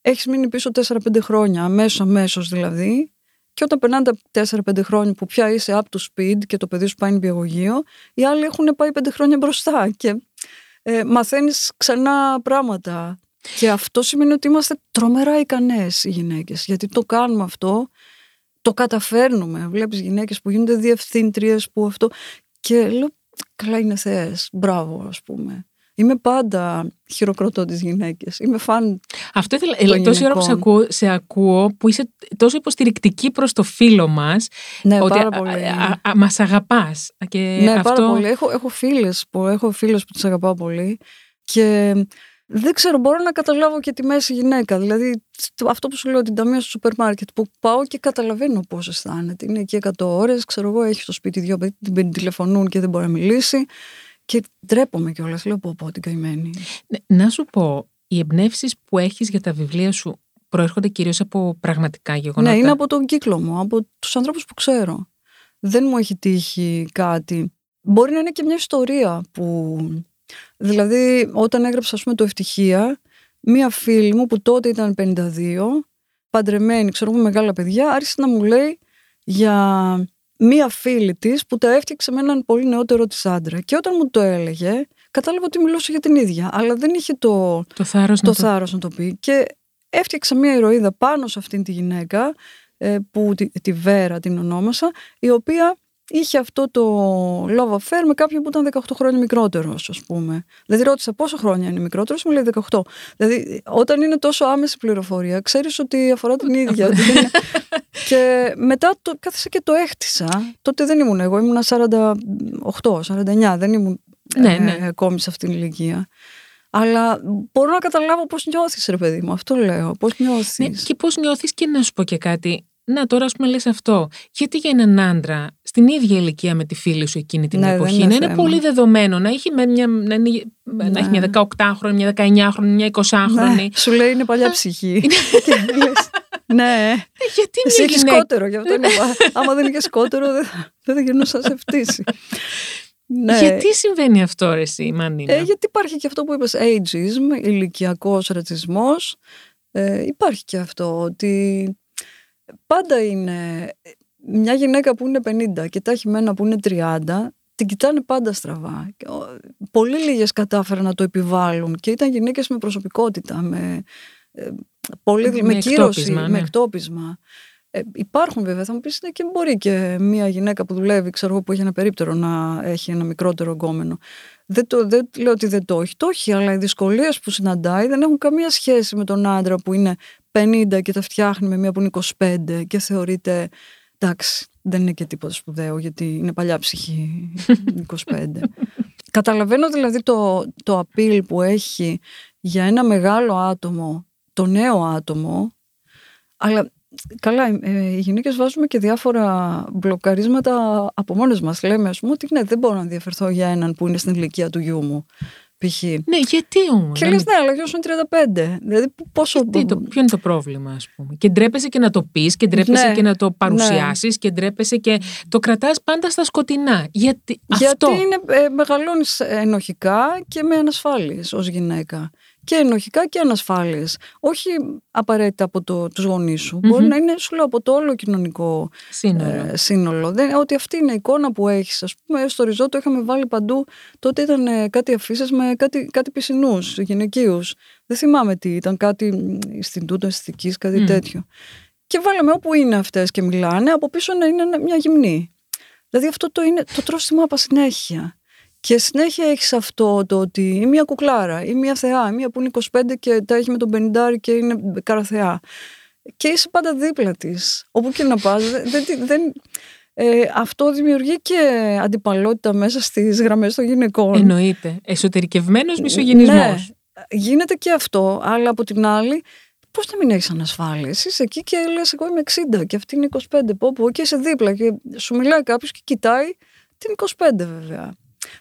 έχεις μείνει πίσω 4-5 χρόνια, αμέσως αμέσως δηλαδή, και όταν περνάνε τα 4-5 χρόνια που πια είσαι up to speed και το παιδί σου πάει νηπιαγωγείο, οι άλλοι έχουν πάει 5 χρόνια μπροστά και ε, μαθαίνεις ξανά πράγματα. Και αυτό σημαίνει ότι είμαστε τρομερά ικανές οι γυναίκες. Γιατί το κάνουμε αυτό, το καταφέρνουμε. Βλέπεις γυναίκες που γίνονται διευθύντριες, που αυτό. Και λέω, καλά είναι θεέ. Μπράβο, ας πούμε. Είμαι πάντα χειροκροτώ τις γυναίκες. Είμαι φαν. Αυτό ήθελα. Ε, τόση ώρα που σε ακούω, σε ακούω, που είσαι τόσο υποστηρικτική προς το φίλο μας. Ναι, ότι πάρα πολύ. Μας αγαπάς. Ναι, αυτό... πάρα πολύ. Έχω, έχω φίλες που, έχω φίλες που τις αγαπάω πολύ. Και δεν ξέρω, μπορώ να καταλάβω και τη μέση γυναίκα. Δηλαδή, αυτό που σου λέω, την ταμεία στο σούπερ μάρκετ που πάω και καταλαβαίνω πώς αισθάνεται. Είναι εκεί 100 ώρες, ξέρω εγώ, έχει στο σπίτι δύο παιδί, την τηλεφωνούν και δεν μπορεί να μιλήσει. Και ντρέπομαι κιόλας. Λέω πω, πω την καημένη. Ναι, να σου πω, οι εμπνεύσεις που έχεις για τα βιβλία σου προέρχονται κυρίως από πραγματικά γεγονότα; Ναι, είναι από τον κύκλο μου, από τους ανθρώπους που ξέρω. Δεν μου έχει τύχει κάτι. Μπορεί να είναι και μια ιστορία που. Δηλαδή, όταν έγραψα, ας πούμε, το Ευτυχία, μία φίλη μου που τότε ήταν 52, παντρεμένη, ξέρω εγώ, μεγάλα παιδιά, άρχισε να μου λέει για μία φίλη της που τα έφτιαξε με έναν πολύ νεότερο της άντρα. Και όταν μου το έλεγε, κατάλαβα ότι μιλούσε για την ίδια, αλλά δεν είχε το, το θάρρος το να, το... να το πει. Και έφτιαξα μία ηρωίδα πάνω σε αυτήν τη γυναίκα, ε, που τη, τη Βέρα την ονόμασα, η οποία είχε αυτό το love affair με κάποιον που ήταν 18 χρόνια μικρότερος, ας πούμε. Δηλαδή ρώτησα πόσο χρόνια είναι μικρότερος, μου λέει 18. Δηλαδή, όταν είναι τόσο άμεση πληροφορία, ξέρεις ότι αφορά την ίδια. και μετά το, κάθισα και το έχτισα. Τότε δεν ήμουν εγώ, ήμουν 48, 49, δεν ήμουν ναι, ναι. Ε, ακόμη σε αυτήν την ηλικία. Αλλά μπορώ να καταλάβω πώς νιώθεις, ρε παιδί μου. Αυτό λέω. Πώς νιώθεις. Ναι, και πώς νιώθεις και να σου πω και κάτι. Να, τώρα ας πούμε λες αυτό. Γιατί για έναν άντρα στην ίδια ηλικία με τη φίλη σου εκείνη την ναι, εποχή να είναι πολύ δεδομένο να έχει, μια, να, είναι, ναι. να έχει μια 18χρονη, μια 19χρονη, μια 20χρονη. Ναι, σου λέει είναι παλιά ψυχή. ναι. Ε, γιατί Εσύ έχεις σκότερο γι' αυτό. Άμα δεν είχες σκότερο δεν θα, δεν θα σε φτύσει. Ναι. Γιατί συμβαίνει αυτό, ρε, εσύ, Μανίνα; Ε, γιατί υπάρχει και αυτό που είπες, ageism, ηλικιακός ρατσισμός. Ε, υπάρχει και αυτό ότι πάντα είναι μια γυναίκα που είναι 50 και τα έχει μένα που είναι 30, την κοιτάνε πάντα στραβά. Πολύ λίγες κατάφεραν να το επιβάλλουν και ήταν γυναίκες με προσωπικότητα, με, ε, πολύ, με, με κύρωση, ναι. με εκτόπισμα. Ε, υπάρχουν βέβαια, θα μου πεις, ναι, και μπορεί και μια γυναίκα που δουλεύει, ξέρω εγώ, που έχει ένα περίπτερο να έχει ένα μικρότερο εγκόμενο. Δεν, το, δεν λέω ότι δεν το έχει, το έχει, αλλά οι δυσκολίες που συναντάει δεν έχουν καμία σχέση με τον άντρα που είναι 50 και τα φτιάχνει με μια που είναι 25 και θεωρείται, εντάξει, δεν είναι και τίποτα σπουδαίο γιατί είναι παλιά ψυχή 25. Καταλαβαίνω δηλαδή το, το appeal που έχει για ένα μεγάλο άτομο, το νέο άτομο, αλλά Καλά, ε, οι γυναίκες βάζουμε και διάφορα μπλοκαρίσματα από μόνες μας. Λέμε, ας πούμε, ότι ναι, δεν μπορώ να ενδιαφερθώ για έναν που είναι στην ηλικία του γιού μου. Π.χ. Ναι, γιατί όμως. Και λες, ναι, αλλά γιο είναι 35. Δηλαδή, πόσο. Γιατί, το, ποιο είναι το πρόβλημα, ας πούμε. Και ντρέπεσαι και να το πεις και ντρέπεσαι ναι, και να το παρουσιάσεις ναι. και ντρέπεσαι και το κρατάς πάντα στα σκοτεινά. Γιατί, Γιατί είναι, ε, μεγαλώνεις ενοχικά και με ανασφάλειες ως γυναίκα και ενοχικά και ανασφάλειες. Όχι απαραίτητα από το, τους γονείς σου. Μπορεί να είναι, σου λέω, από το όλο κοινωνικό σύνολο. Ε, σύνολο. Δεν, ότι αυτή είναι η εικόνα που έχεις. Ας πούμε, στο ριζότο είχαμε βάλει παντού, τότε ήταν ε, κάτι αφήσει με κάτι, κάτι πισινούς, γυναικείους. Δεν θυμάμαι τι ήταν, κάτι στην τούτο αισθητικής, κάτι τέτοιο. Και βάλαμε όπου είναι αυτές και μιλάνε, από πίσω να είναι μια γυμνή. Δηλαδή αυτό το, είναι, το τρως από συνέχεια. Και συνέχεια έχεις αυτό το ότι ή μια κουκλάρα ή μια θεά, μία που είναι 25 και τα έχει με τον 50 και είναι καραθεά. Και είσαι πάντα δίπλα της. Όπου και να πας. δεν, δεν, ε, αυτό δημιουργεί και αντιπαλότητα μέσα στις γραμμές των γυναικών. Εννοείται. Εσωτερικευμένος μισογενισμός. Ναι, γίνεται και αυτό, αλλά από την άλλη, πώς να μην έχεις ανασφάλεια. Είσαι εκεί και λες: Εγώ είμαι 60 και αυτή είναι 25. Πω, πω, και είσαι δίπλα και σου μιλάει κάποιος και κοιτάει την 25 βέβαια.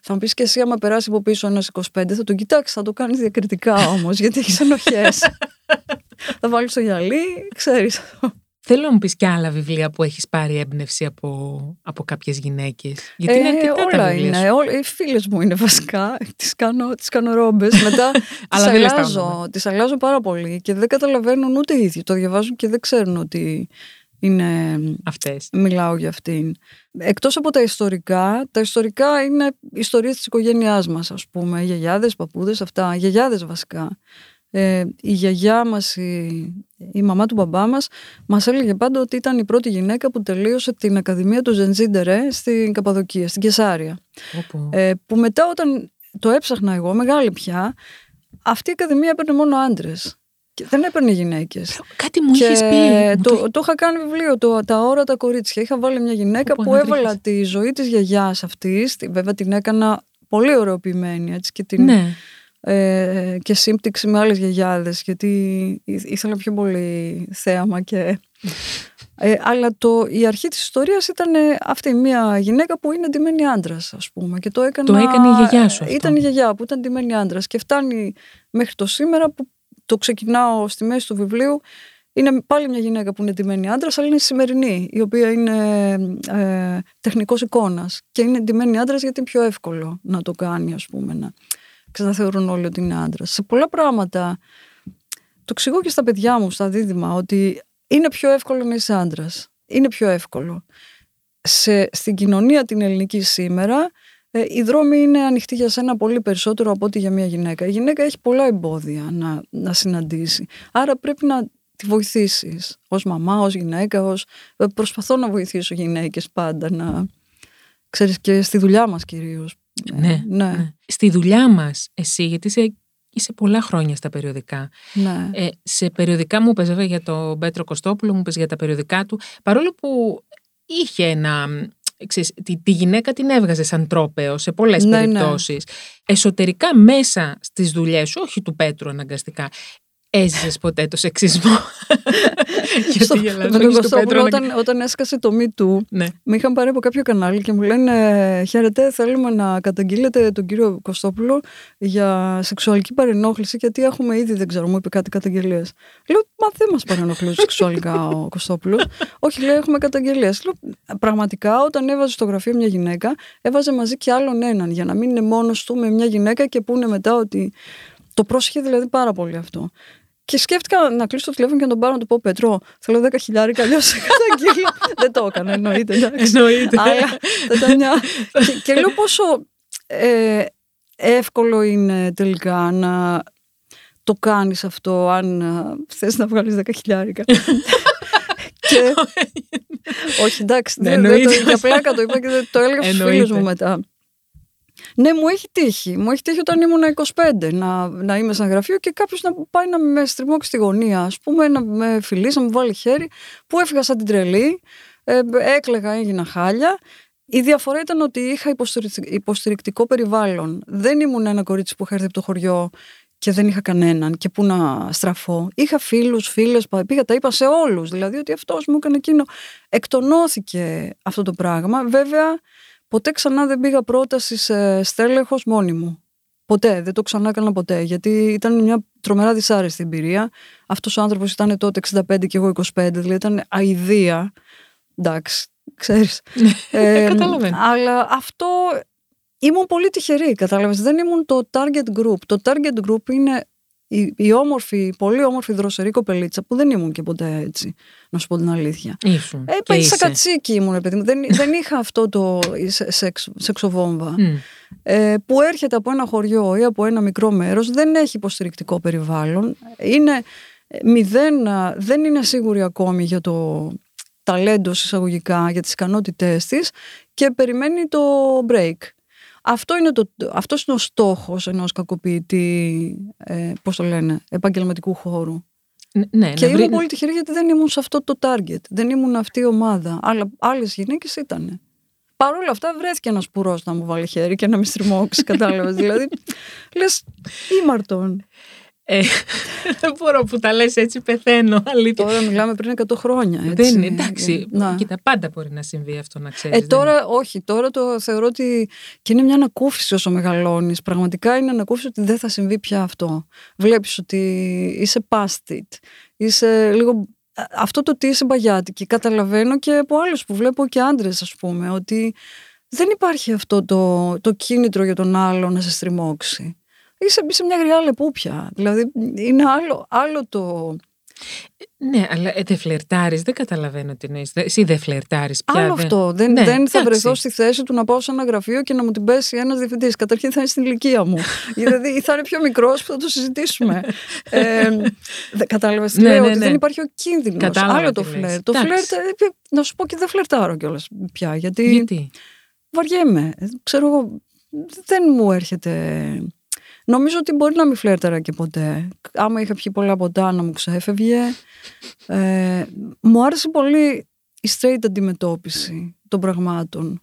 Θα μου πεις και εσύ, άμα περάσει από πίσω ένας 25, θα τον κοιτάξεις, θα το κάνεις διακριτικά όμως, γιατί έχεις ενοχές. θα βάλεις το γυαλί, ξέρεις. Θέλω να μου πεις και άλλα βιβλία που έχεις πάρει έμπνευση από, από κάποιες γυναίκες. Γιατί είναι ε, αρκετά όλα τα βιβλία. Είναι, όλα, οι φίλες μου είναι βασικά. Τις κάνω, τις κάνω ρόμπες. Μετά τις αλλάζω, τις αλλάζω πάρα πολύ και δεν καταλαβαίνουν ούτε οι ίδιοι. Το διαβάζουν και δεν ξέρουν ότι είναι... Αυτές. Μιλάω για αυτήν. Εκτός από τα ιστορικά, τα ιστορικά είναι ιστορίες της οικογένειάς μας, ας πούμε. Γιαγιάδες, παππούδες, αυτά. Γιαγιάδες βασικά. Ε, η γιαγιά μας, η, η μαμά του μπαμπά μας, μας έλεγε πάντα ότι ήταν η πρώτη γυναίκα που τελείωσε την Ακαδημία του Ζεντζίντερε στην Καπαδοκία, στην Κεσάρια. Ε, που μετά όταν το έψαχνα εγώ, μεγάλη πια, αυτή η Ακαδημία έπαιρνε μόνο άντρες δεν έπαιρνε γυναίκες. Κάτι μου είχε πει. Το, το είχα κάνει βιβλίο, το, Τα όρατα κορίτσια. Είχα βάλει μια γυναίκα που έβαλα τη ζωή της γιαγιάς αυτής. Βέβαια την έκανα πολύ ωραιοποιημένη έτσι, και την. Ναι. Ε, και σύμπτυξη με άλλες γιαγιάδες γιατί ήθελα πιο πολύ θέαμα και ε, αλλά το, η αρχή της ιστορίας ήταν αυτή μια γυναίκα που είναι ντυμένη άντρας, ας πούμε και το, έκανα, το έκανε η γιαγιά σου αυτό. ήταν η γιαγιά που ήταν ντυμένη άντρας και φτάνει μέχρι το σήμερα που το ξεκινάω στη μέση του βιβλίου. Είναι πάλι μια γυναίκα που είναι ντυμένη άντρας, αλλά είναι σημερινή, η οποία είναι ε, τεχνικός εικόνας. Και είναι ντυμένη άντρας γιατί είναι πιο εύκολο να το κάνει, ας πούμε, να ξαναθεωρούν όλοι ότι είναι άντρας. Σε πολλά πράγματα. Το εξηγώ και στα παιδιά μου, στα δίδυμα, ότι είναι πιο εύκολο να είσαι άντρας. Είναι πιο εύκολο. Σε, στην κοινωνία την ελληνική σήμερα, ε, οι δρόμοι είναι ανοιχτοί για σένα πολύ περισσότερο από ό,τι για μια γυναίκα. Η γυναίκα έχει πολλά εμπόδια να, να συναντήσει. Άρα πρέπει να τη βοηθήσεις ως μαμά, ως γυναίκα. Ως... Ε, προσπαθώ να βοηθήσω γυναίκες πάντα να, Ξέρεις και στη δουλειά μας κυρίως. Ναι, ναι. ναι. Στη δουλειά μας εσύ, γιατί είσαι, είσαι πολλά χρόνια στα περιοδικά. Ναι. Ε, σε περιοδικά μου πες για τον Πέτρο Κωστόπουλο, μου πες για τα περιοδικά του, παρόλο που είχε ένα ξέρεις, τη, τη, γυναίκα την έβγαζε σαν τρόπεο σε πολλές ναι, ναι. περιπτώσεις. Εσωτερικά μέσα στις δουλειές σου, όχι του Πέτρου αναγκαστικά, Έζησες ποτέ το σεξισμό; Γιατί γελάς, όταν, όταν έσκασε το Me Too, ναι. με είχαν πάρει από κάποιο κανάλι και μου λένε Χαίρετε, θέλουμε να καταγγείλετε τον κύριο Κωστόπουλο για σεξουαλική παρενόχληση, γιατί έχουμε ήδη, δεν ξέρω, μου είπε κάτι καταγγελίες. Λέω, Μα δεν μας παρενοχλούσε σεξουαλικά ο Κωστόπουλος. Όχι, λέει, έχουμε καταγγελίες. Λέω, Πραγματικά, όταν έβαζε στο γραφείο μια γυναίκα, έβαζε μαζί και άλλον έναν, για να μην είναι μόνος του με μια γυναίκα και πούνε μετά ότι. Το πρόσχε δηλαδή πάρα πολύ αυτό. Και σκέφτηκα να κλείσω το τηλέφωνο και να τον πάρω να του πω Πετρό, θέλω 10 χιλιάρικα, αλλιώς καταγγείλω. Δεν το έκανα, εννοείται. Εντάξει. Εννοείται. Αλλά ήταν μια. και, και λέω πόσο ε, εύκολο είναι τελικά να το κάνεις αυτό, αν ε, θες να βγάλεις 10 χιλιάρικα. και... Όχι, εντάξει, ναι, δεν, το, για πλάκα το είπα και το έλεγα στους φίλους μου μετά. Ναι, μου έχει τύχει. Μου έχει τύχει όταν ήμουν 25 να, να είμαι σαν γραφείο και κάποιος να πάει να με στριμώξει στη γωνία. Α πούμε, να με φιλήσει, να μου βάλει χέρι, που έφυγα σαν την τρελή. Ε, έκλεγα, έγινα χάλια. Η διαφορά ήταν ότι είχα υποστηρικτικό περιβάλλον. Δεν ήμουν ένα κορίτσι που είχα έρθει από το χωριό και δεν είχα κανέναν και πού να στραφώ. Είχα φίλους, φίλες, πήγα, τα είπα σε όλους. Δηλαδή ότι αυτός μου έκανε εκείνο. Εκτονώθηκε αυτό το πράγμα. Βέβαια, Ποτέ ξανά δεν πήγα πρόταση σε στέλεχος μόνη μου. Ποτέ, δεν το ξανά έκανα ποτέ. Γιατί ήταν μια τρομερά δυσάρεστη εμπειρία. Αυτός ο άνθρωπος ήταν τότε 65 και εγώ 25, δηλαδή ήταν αηδία. Εντάξει, ξέρεις. ε, Καταλαβαίνω. Αλλά αυτό ήμουν πολύ τυχερή, κατάλαβες. Δεν ήμουν το target group. Το target group είναι η, η όμορφη, πολύ όμορφη δροσερή κοπελίτσα που δεν ήμουν και ποτέ έτσι, να σου πω την αλήθεια. Ήσουν. Ε, σαν κατσίκι ήμουν, παιδί μου. Δεν, δεν είχα αυτό το σεξ, σεξοβόμβα. Ε, που έρχεται από ένα χωριό ή από ένα μικρό μέρος, δεν έχει υποστηρικτικό περιβάλλον. Είναι μηδέν, δεν είναι σίγουρη ακόμη για το ταλέντος εισαγωγικά, για τις ικανότητές της και περιμένει το break. Αυτό είναι, το, αυτός είναι ο στόχος ενός κακοποιητή, ε, πώς το λένε, επαγγελματικού χώρου. Ναι, και ήμουν πολύ τυχερή γιατί δεν ήμουν σε αυτό το target. Δεν ήμουν αυτή η ομάδα. Αλλά άλλες γυναίκες ήταν. Παρ' όλα αυτά βρέθηκε ένας πουρός να μου βάλει χέρι και να με στριμώξει, κατάλαβες. δηλαδή, λες, ήμαρτον. Ε, δεν μπορώ που τα λες έτσι, πεθαίνω. Αλήθεια. Τώρα μιλάμε πριν 100 χρόνια. Έτσι. Δεν είναι, εντάξει. Να. Κοίτα, πάντα μπορεί να συμβεί αυτό να ξέρεις. Ε, τώρα, όχι. Τώρα το θεωρώ ότι. και είναι μια ανακούφιση όσο μεγαλώνεις. Πραγματικά είναι ανακούφιση ότι δεν θα συμβεί πια αυτό. Βλέπεις ότι είσαι past it. Είσαι λίγο. Αυτό το ότι είσαι μπαγιάτικη. Καταλαβαίνω και από άλλους που βλέπω και άντρες, ας πούμε, ότι δεν υπάρχει αυτό το, το κίνητρο για τον άλλο να σε στριμώξει είσαι, είσαι μια γριά λεπούπια. Δηλαδή είναι άλλο, άλλο το... Ναι, αλλά ε, δεν φλερτάρεις, δεν καταλαβαίνω τι εννοείς. Εσύ δεν φλερτάρεις πια. Άλλο αυτό. Δεν, ναι, δεν θα βρεθώ στη θέση του να πάω σε ένα γραφείο και να μου την πέσει ένας διευθυντής. Καταρχήν θα είναι στην ηλικία μου. δηλαδή θα είναι πιο μικρός που θα το συζητήσουμε. ε, Κατάλαβες τι ναι, λέω, ναι, ότι δεν ναι. υπάρχει ο κίνδυνος. Άλλο το φλερ. Το φλερ, ε, να σου πω και δεν φλερτάρω κιόλας πια. Γιατί, γιατί; βαριέμαι. Ε, ξέρω εγώ, δεν μου έρχεται Νομίζω ότι μπορεί να μην φλέρταρα και ποτέ. Άμα είχα πιει πολλά ποτά να μου ξέφευγε. Ε, μου άρεσε πολύ η straight αντιμετώπιση των πραγμάτων.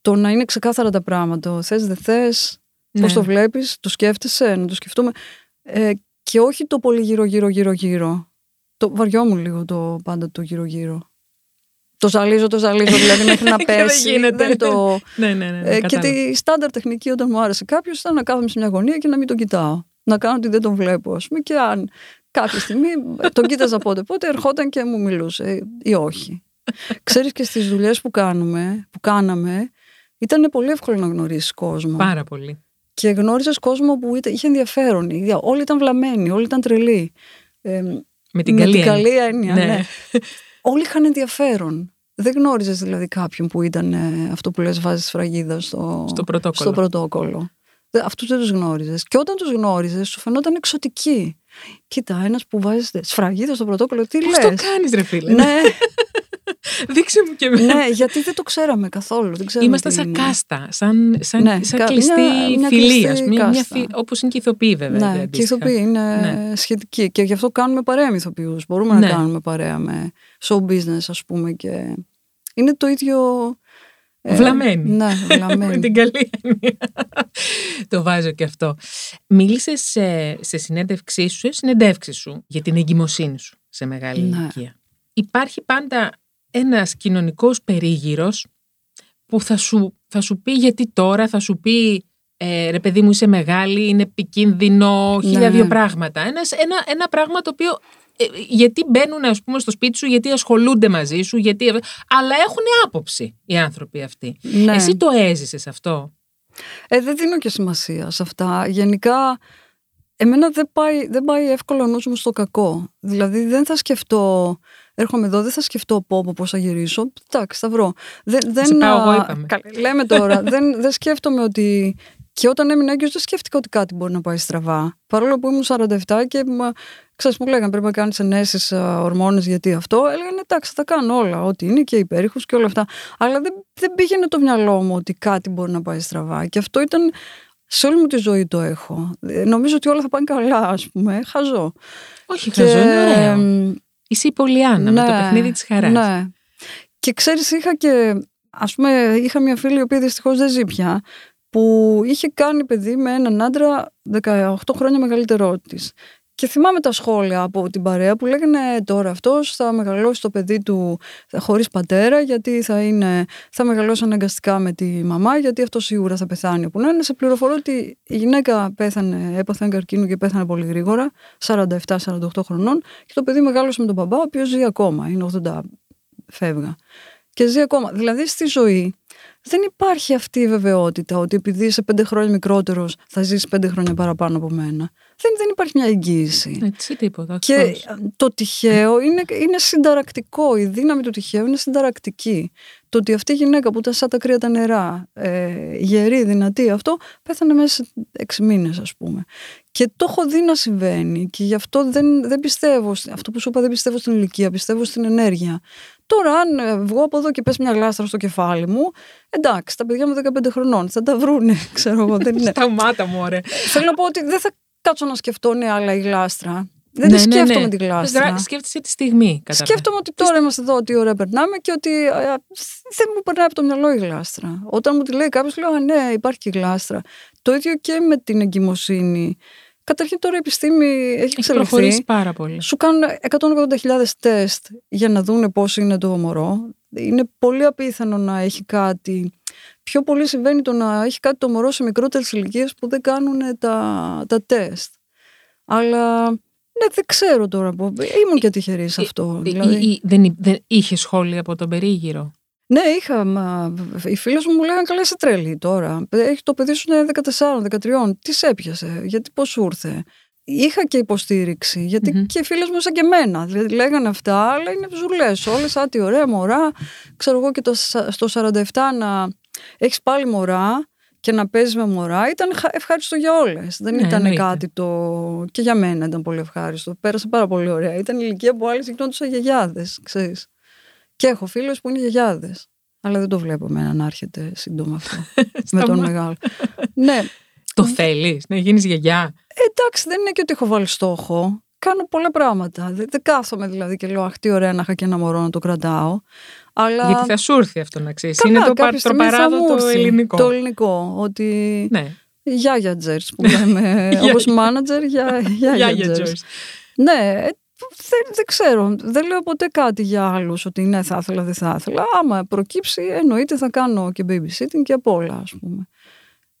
Το να είναι ξεκάθαρα τα πράγματα. Θες δεν θες, ναι. πώς το βλέπεις, το σκέφτεσαι, να το σκεφτούμε. Ε, και όχι το πολύ γύρω γύρω γύρω γύρω. Το βαριόμουν λίγο το πάντα το γύρω γύρω. Το ζαλίζω, το ζαλίζω, δηλαδή μέχρι να πέσει. δεν, δεν το... ναι, ναι, ναι, ναι, ε, και τη στάνταρ τεχνική όταν μου άρεσε κάποιος ήταν να κάθομαι σε μια γωνία και να μην τον κοιτάω. Να κάνω ότι δεν τον βλέπω, ας πούμε, και αν κάποια στιγμή τον κοίταζα πότε πότε, ερχόταν και μου μιλούσε ή όχι. Ξέρεις και στις δουλειές που κάνουμε, που κάναμε, ήταν πολύ εύκολο να γνωρίσεις κόσμο. Πάρα πολύ. Και γνώριζες κόσμο που είχε ενδιαφέρον. Όλοι ήταν βλαμμένοι, όλοι ήταν τρελοί. Ε, με την καλή, καλή έννοια. Ναι. ναι. όλοι είχαν ενδιαφέρον. Δεν γνώριζες δηλαδή κάποιον που ήταν ε, αυτό που λες βάζεις φραγίδα στο, στο πρωτόκολλο. Στο πρωτόκολλο. Αυτούς δεν τους γνώριζες. Και όταν τους γνώριζες σου φαινόταν εξωτικοί. Κοίτα, ένας που βάζεις σφραγίδα στο πρωτόκολλο, τι Πώς λες; το κάνεις ρε φίλε; Ναι. Δείξε μου και εμένα. Ναι, γιατί δεν το ξέραμε καθόλου. Δεν Είμαστε σαν κάστα, σαν, σαν, ναι, σαν κλειστή μια, φιλία. Μια, μια, όπως είναι και ηθοποιοί βέβαια. Ναι, και ηθοποιοί είναι ναι. σχετικοί. Και γι' αυτό κάνουμε παρέα με ηθοποιούς. Μπορούμε ναι. να κάνουμε παρέα με show business ας πούμε. Και είναι το ίδιο ε, βλαμμένη. Ναι, βλαμμένη. Με την καλή έννοια. το βάζω και αυτό. Μίλησες σε, σε συνέντευξή σου, σε συνεντεύξη σου για την εγκυμοσύνη σου σε μεγάλη ναι. ηλικία. Υπάρχει πάντα ένας κοινωνικός περίγυρος που θα σου, θα σου πει γιατί τώρα, θα σου πει ε, ρε παιδί μου είσαι μεγάλη, είναι επικίνδυνο, χίλια ναι. δύο πράγματα. ένας, ένα πράγμα το οποίο ε, γιατί μπαίνουν ας πούμε στο σπίτι σου, γιατί ασχολούνται μαζί σου, γιατί... αλλά έχουν άποψη οι άνθρωποι αυτοί. Ναι. Εσύ το έζησες αυτό; Ε, δεν δίνω και σημασία σε αυτά. Γενικά, εμένα δεν πάει, δεν πάει εύκολο ο νους μου στο κακό. Δηλαδή δεν θα σκεφτώ, έρχομαι εδώ, δεν θα σκεφτώ πω, πω πώς θα γυρίσω. Εντάξει, θα βρω. Δεν, δεν, πάω εγώ, είπαμε. Λέμε τώρα, δεν, δεν σκέφτομαι ότι και όταν έμεινα έγκυος δεν σκέφτηκα ότι κάτι μπορεί να πάει στραβά. Παρόλο που ήμουν 47 και ξέρεις που λέγανε πρέπει να κάνεις ενέσεις ορμόνες γιατί αυτό. Έλεγαν εντάξει θα κάνω όλα, ό,τι είναι και υπέρηχους και όλα αυτά. Αλλά δεν, δεν πήγαινε το μυαλό μου ότι κάτι μπορεί να πάει στραβά. Και αυτό ήταν σε όλη μου τη ζωή το έχω. Ε, νομίζω ότι όλα θα πάνε καλά, ας πούμε. Χαζό. Όχι, και... χαζό, είναι ωραίο. Είσαι η Πολιάννα ναι, με το ναι, παιχνίδι της χαράς. Ναι. Και ξέρεις, είχα και. Α πούμε, είχα μια φίλη η οποία δυστυχώς δεν ζει πια που είχε κάνει παιδί με έναν άντρα 18 χρόνια μεγαλύτερό της. Και θυμάμαι τα σχόλια από την παρέα που λέγανε τώρα αυτός θα μεγαλώσει το παιδί του χωρίς πατέρα γιατί θα, είναι, θα μεγαλώσει αναγκαστικά με τη μαμά γιατί αυτό σίγουρα θα πεθάνει όπου να είναι. Σε πληροφορώ ότι η γυναίκα πέθανε, έπαθε καρκίνο και πέθανε πολύ γρήγορα, 47-48 χρονών και το παιδί μεγάλωσε με τον μπαμπά ο οποίος ζει ακόμα, είναι 80 φεύγα. Και ζει ακόμα. Δηλαδή στη ζωή δεν υπάρχει αυτή η βεβαιότητα ότι επειδή είσαι πέντε χρόνια μικρότερος θα ζήσεις πέντε χρόνια παραπάνω από μένα. Δεν, δεν υπάρχει μια εγγύηση. Έτσι τίποτα. Και το τυχαίο είναι, είναι συνταρακτικό. Η δύναμη του τυχαίου είναι συνταρακτική. Το ότι αυτή η γυναίκα που ήταν σαν τα κρύα τα νερά, ε, γερή, δυνατή, αυτό πέθανε μέσα σε έξι μήνες, ας πούμε. Και το έχω δει να συμβαίνει και γι' αυτό δεν, δεν πιστεύω, αυτό που σου είπα δεν πιστεύω στην ηλικία, πιστεύω στην ενέργεια. Τώρα, αν ε, βγω από εδώ και πες μια γλάστρα στο κεφάλι μου, εντάξει, τα παιδιά μου 15 χρονών θα τα βρούνε, ξέρω εγώ. Δεν είναι. Σταμάτα μου, ωραία. Θέλω να πω ότι δεν θα κάτσω να σκεφτώ ναι, αλλά η γλάστρα. Δεν ναι, τη ναι, σκέφτομαι ναι. τη γλάστρα. Σκέφτεσαι τη στιγμή. Καταρχάς. Σκέφτομαι ότι τώρα είμαστε εδώ, ότι ωραία περνάμε και ότι δεν μου περνάει από το μυαλό η γλάστρα. Όταν μου τη λέει κάποιος, λέω Α, ναι, υπάρχει και γλάστρα. Το ίδιο και με την εγκυμοσύνη. Καταρχήν τώρα η επιστήμη έχει εξελιχθεί. πάρα πολύ. Σου κάνουν 180.000 τεστ για να δούνε πώς είναι το μωρό. Είναι πολύ απίθανο να έχει κάτι. Πιο πολύ συμβαίνει το να έχει κάτι το μωρό σε μικρότερες ηλικίες που δεν κάνουν τα, τα τεστ. Αλλά ναι, δεν ξέρω τώρα. Ήμουν και τυχερή σε αυτό. Δηλαδή. δεν, δεν είχε σχόλια από τον περίγυρο; Ναι, είχα. Μα, οι φίλες μου μου λέγανε καλά, είσαι τρέλη τώρα. Έχει το παιδί σου είναι 14-13. Τι σε έπιασε, γιατί πώς σου ήρθε; Είχα και υποστήριξη, γιατί mm-hmm. και οι φίλες μου σαν και εμένα. Δηλαδή λέγανε αυτά, αλλά είναι ζουλές. Όλες, άτι ωραία μωρά. Ξέρω εγώ και το, στο 47 να έχεις πάλι μωρά και να παίζεις με μωρά ήταν ευχάριστο για όλες. Δεν ναι, ήταν κάτι το. και για μένα ήταν πολύ ευχάριστο. Πέρασε πάρα πολύ ωραία. Ήταν η ηλικία που άλλε γινόντουσαν γιαγιάδες, ξέρεις. Και έχω φίλους που είναι γιαγιάδες. Αλλά δεν το βλέπω εμένα να έρχεται σύντομα αυτό. με τον μεγάλο. ναι. Το θέλεις να γίνεις γιαγιά. Ε, εντάξει, δεν είναι και ότι έχω βάλει στόχο. Κάνω πολλά πράγματα. Δεν, δεν κάθομαι δηλαδή και λέω Αχ, τι ωραία να είχα και ένα μωρό να το κρατάω. Αλλά... Γιατί θα σου έρθει αυτό να ξέρεις. Είναι το, το παράδοτο ελληνικό. Το ελληνικό. Ότι. Ναι. Γιάγια που λέμε. Όπως μάνατζερ, για γιάγια Ναι, δεν, δεν ξέρω. Δεν λέω ποτέ κάτι για άλλους ότι ναι, θα ήθελα, δεν θα ήθελα. Άμα προκύψει, εννοείται θα κάνω και babysitting και απ' όλα, ας πούμε.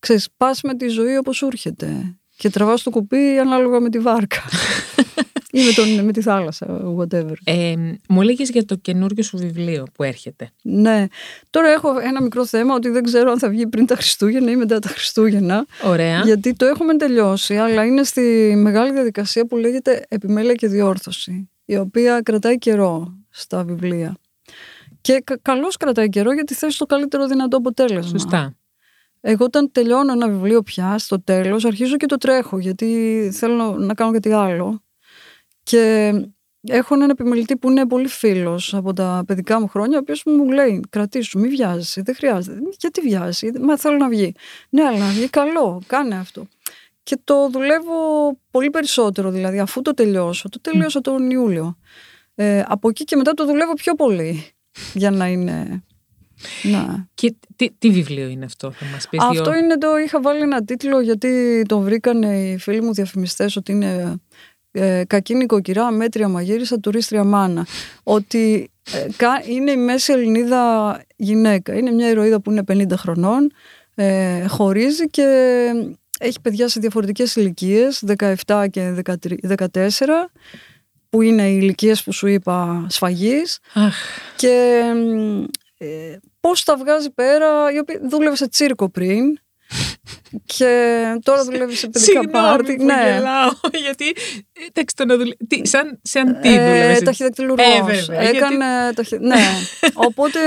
Ξέρεις, πας με τη ζωή όπως σου έρχεται και τραβάς το κουπί ανάλογα με τη βάρκα ή με, τον, με τη θάλασσα, whatever. Ε, μου έλεγες για το καινούργιο σου βιβλίο που έρχεται. Ναι. Τώρα έχω ένα μικρό θέμα ότι δεν ξέρω αν θα βγει πριν τα Χριστούγεννα ή μετά τα Χριστούγεννα. Ωραία. Γιατί το έχουμε τελειώσει, αλλά είναι στη μεγάλη διαδικασία που λέγεται επιμέλεια και διόρθωση, η οποία κρατάει καιρό στα βιβλία. Και κα- καλώς κρατάει καιρό γιατί θες το καλύτερο δυνατό αποτέλεσμα. Σωστά. Εγώ όταν τελειώνω ένα βιβλίο πια, στο τέλος, αρχίζω και το τρέχω, γιατί θέλω να κάνω κάτι άλλο. Και έχω έναν επιμελητή που είναι πολύ φίλος από τα παιδικά μου χρόνια, ο οποίος μου λέει: Κρατήσου, μην βιάζει, δεν χρειάζεται. Γιατί βιάζει, Μα θέλω να βγει. Ναι, αλλά να βγει καλό, κάνε αυτό. Και το δουλεύω πολύ περισσότερο, δηλαδή, αφού το τελειώσω. Το τελειώσω τον Ιούλιο. Ε, από εκεί και μετά το δουλεύω πιο πολύ για να είναι. Να. Και τι, τι βιβλίο είναι αυτό, θα μας πεις. Αυτό είναι το, είχα βάλει ένα τίτλο γιατί τον βρήκαν οι φίλοι μου διαφημιστές ότι είναι ε, κακή νοικοκυρά, μέτρια μαγείρισα, τουρίστρια μάνα. Ότι ε, είναι η μέση Ελληνίδα γυναίκα. Είναι μια ηρωίδα που είναι 50 χρονών, ε, χωρίζει και έχει παιδιά σε διαφορετικές ηλικίες, 17 και 14 που είναι οι ηλικίες που σου είπα σφαγής και ε, πώς τα βγάζει πέρα η οποία δούλευε σε τσίρκο πριν και τώρα δουλεύει σε παιδικά πάρτι. Ναι, γελάω, γιατί εντάξει, το να δουλεύει. Σαν, σαν τι δουλεύει. Ε, ταχυδακτηλουργός. Ε, Έκανε. Γιατί... Ταχυ... ναι. Οπότε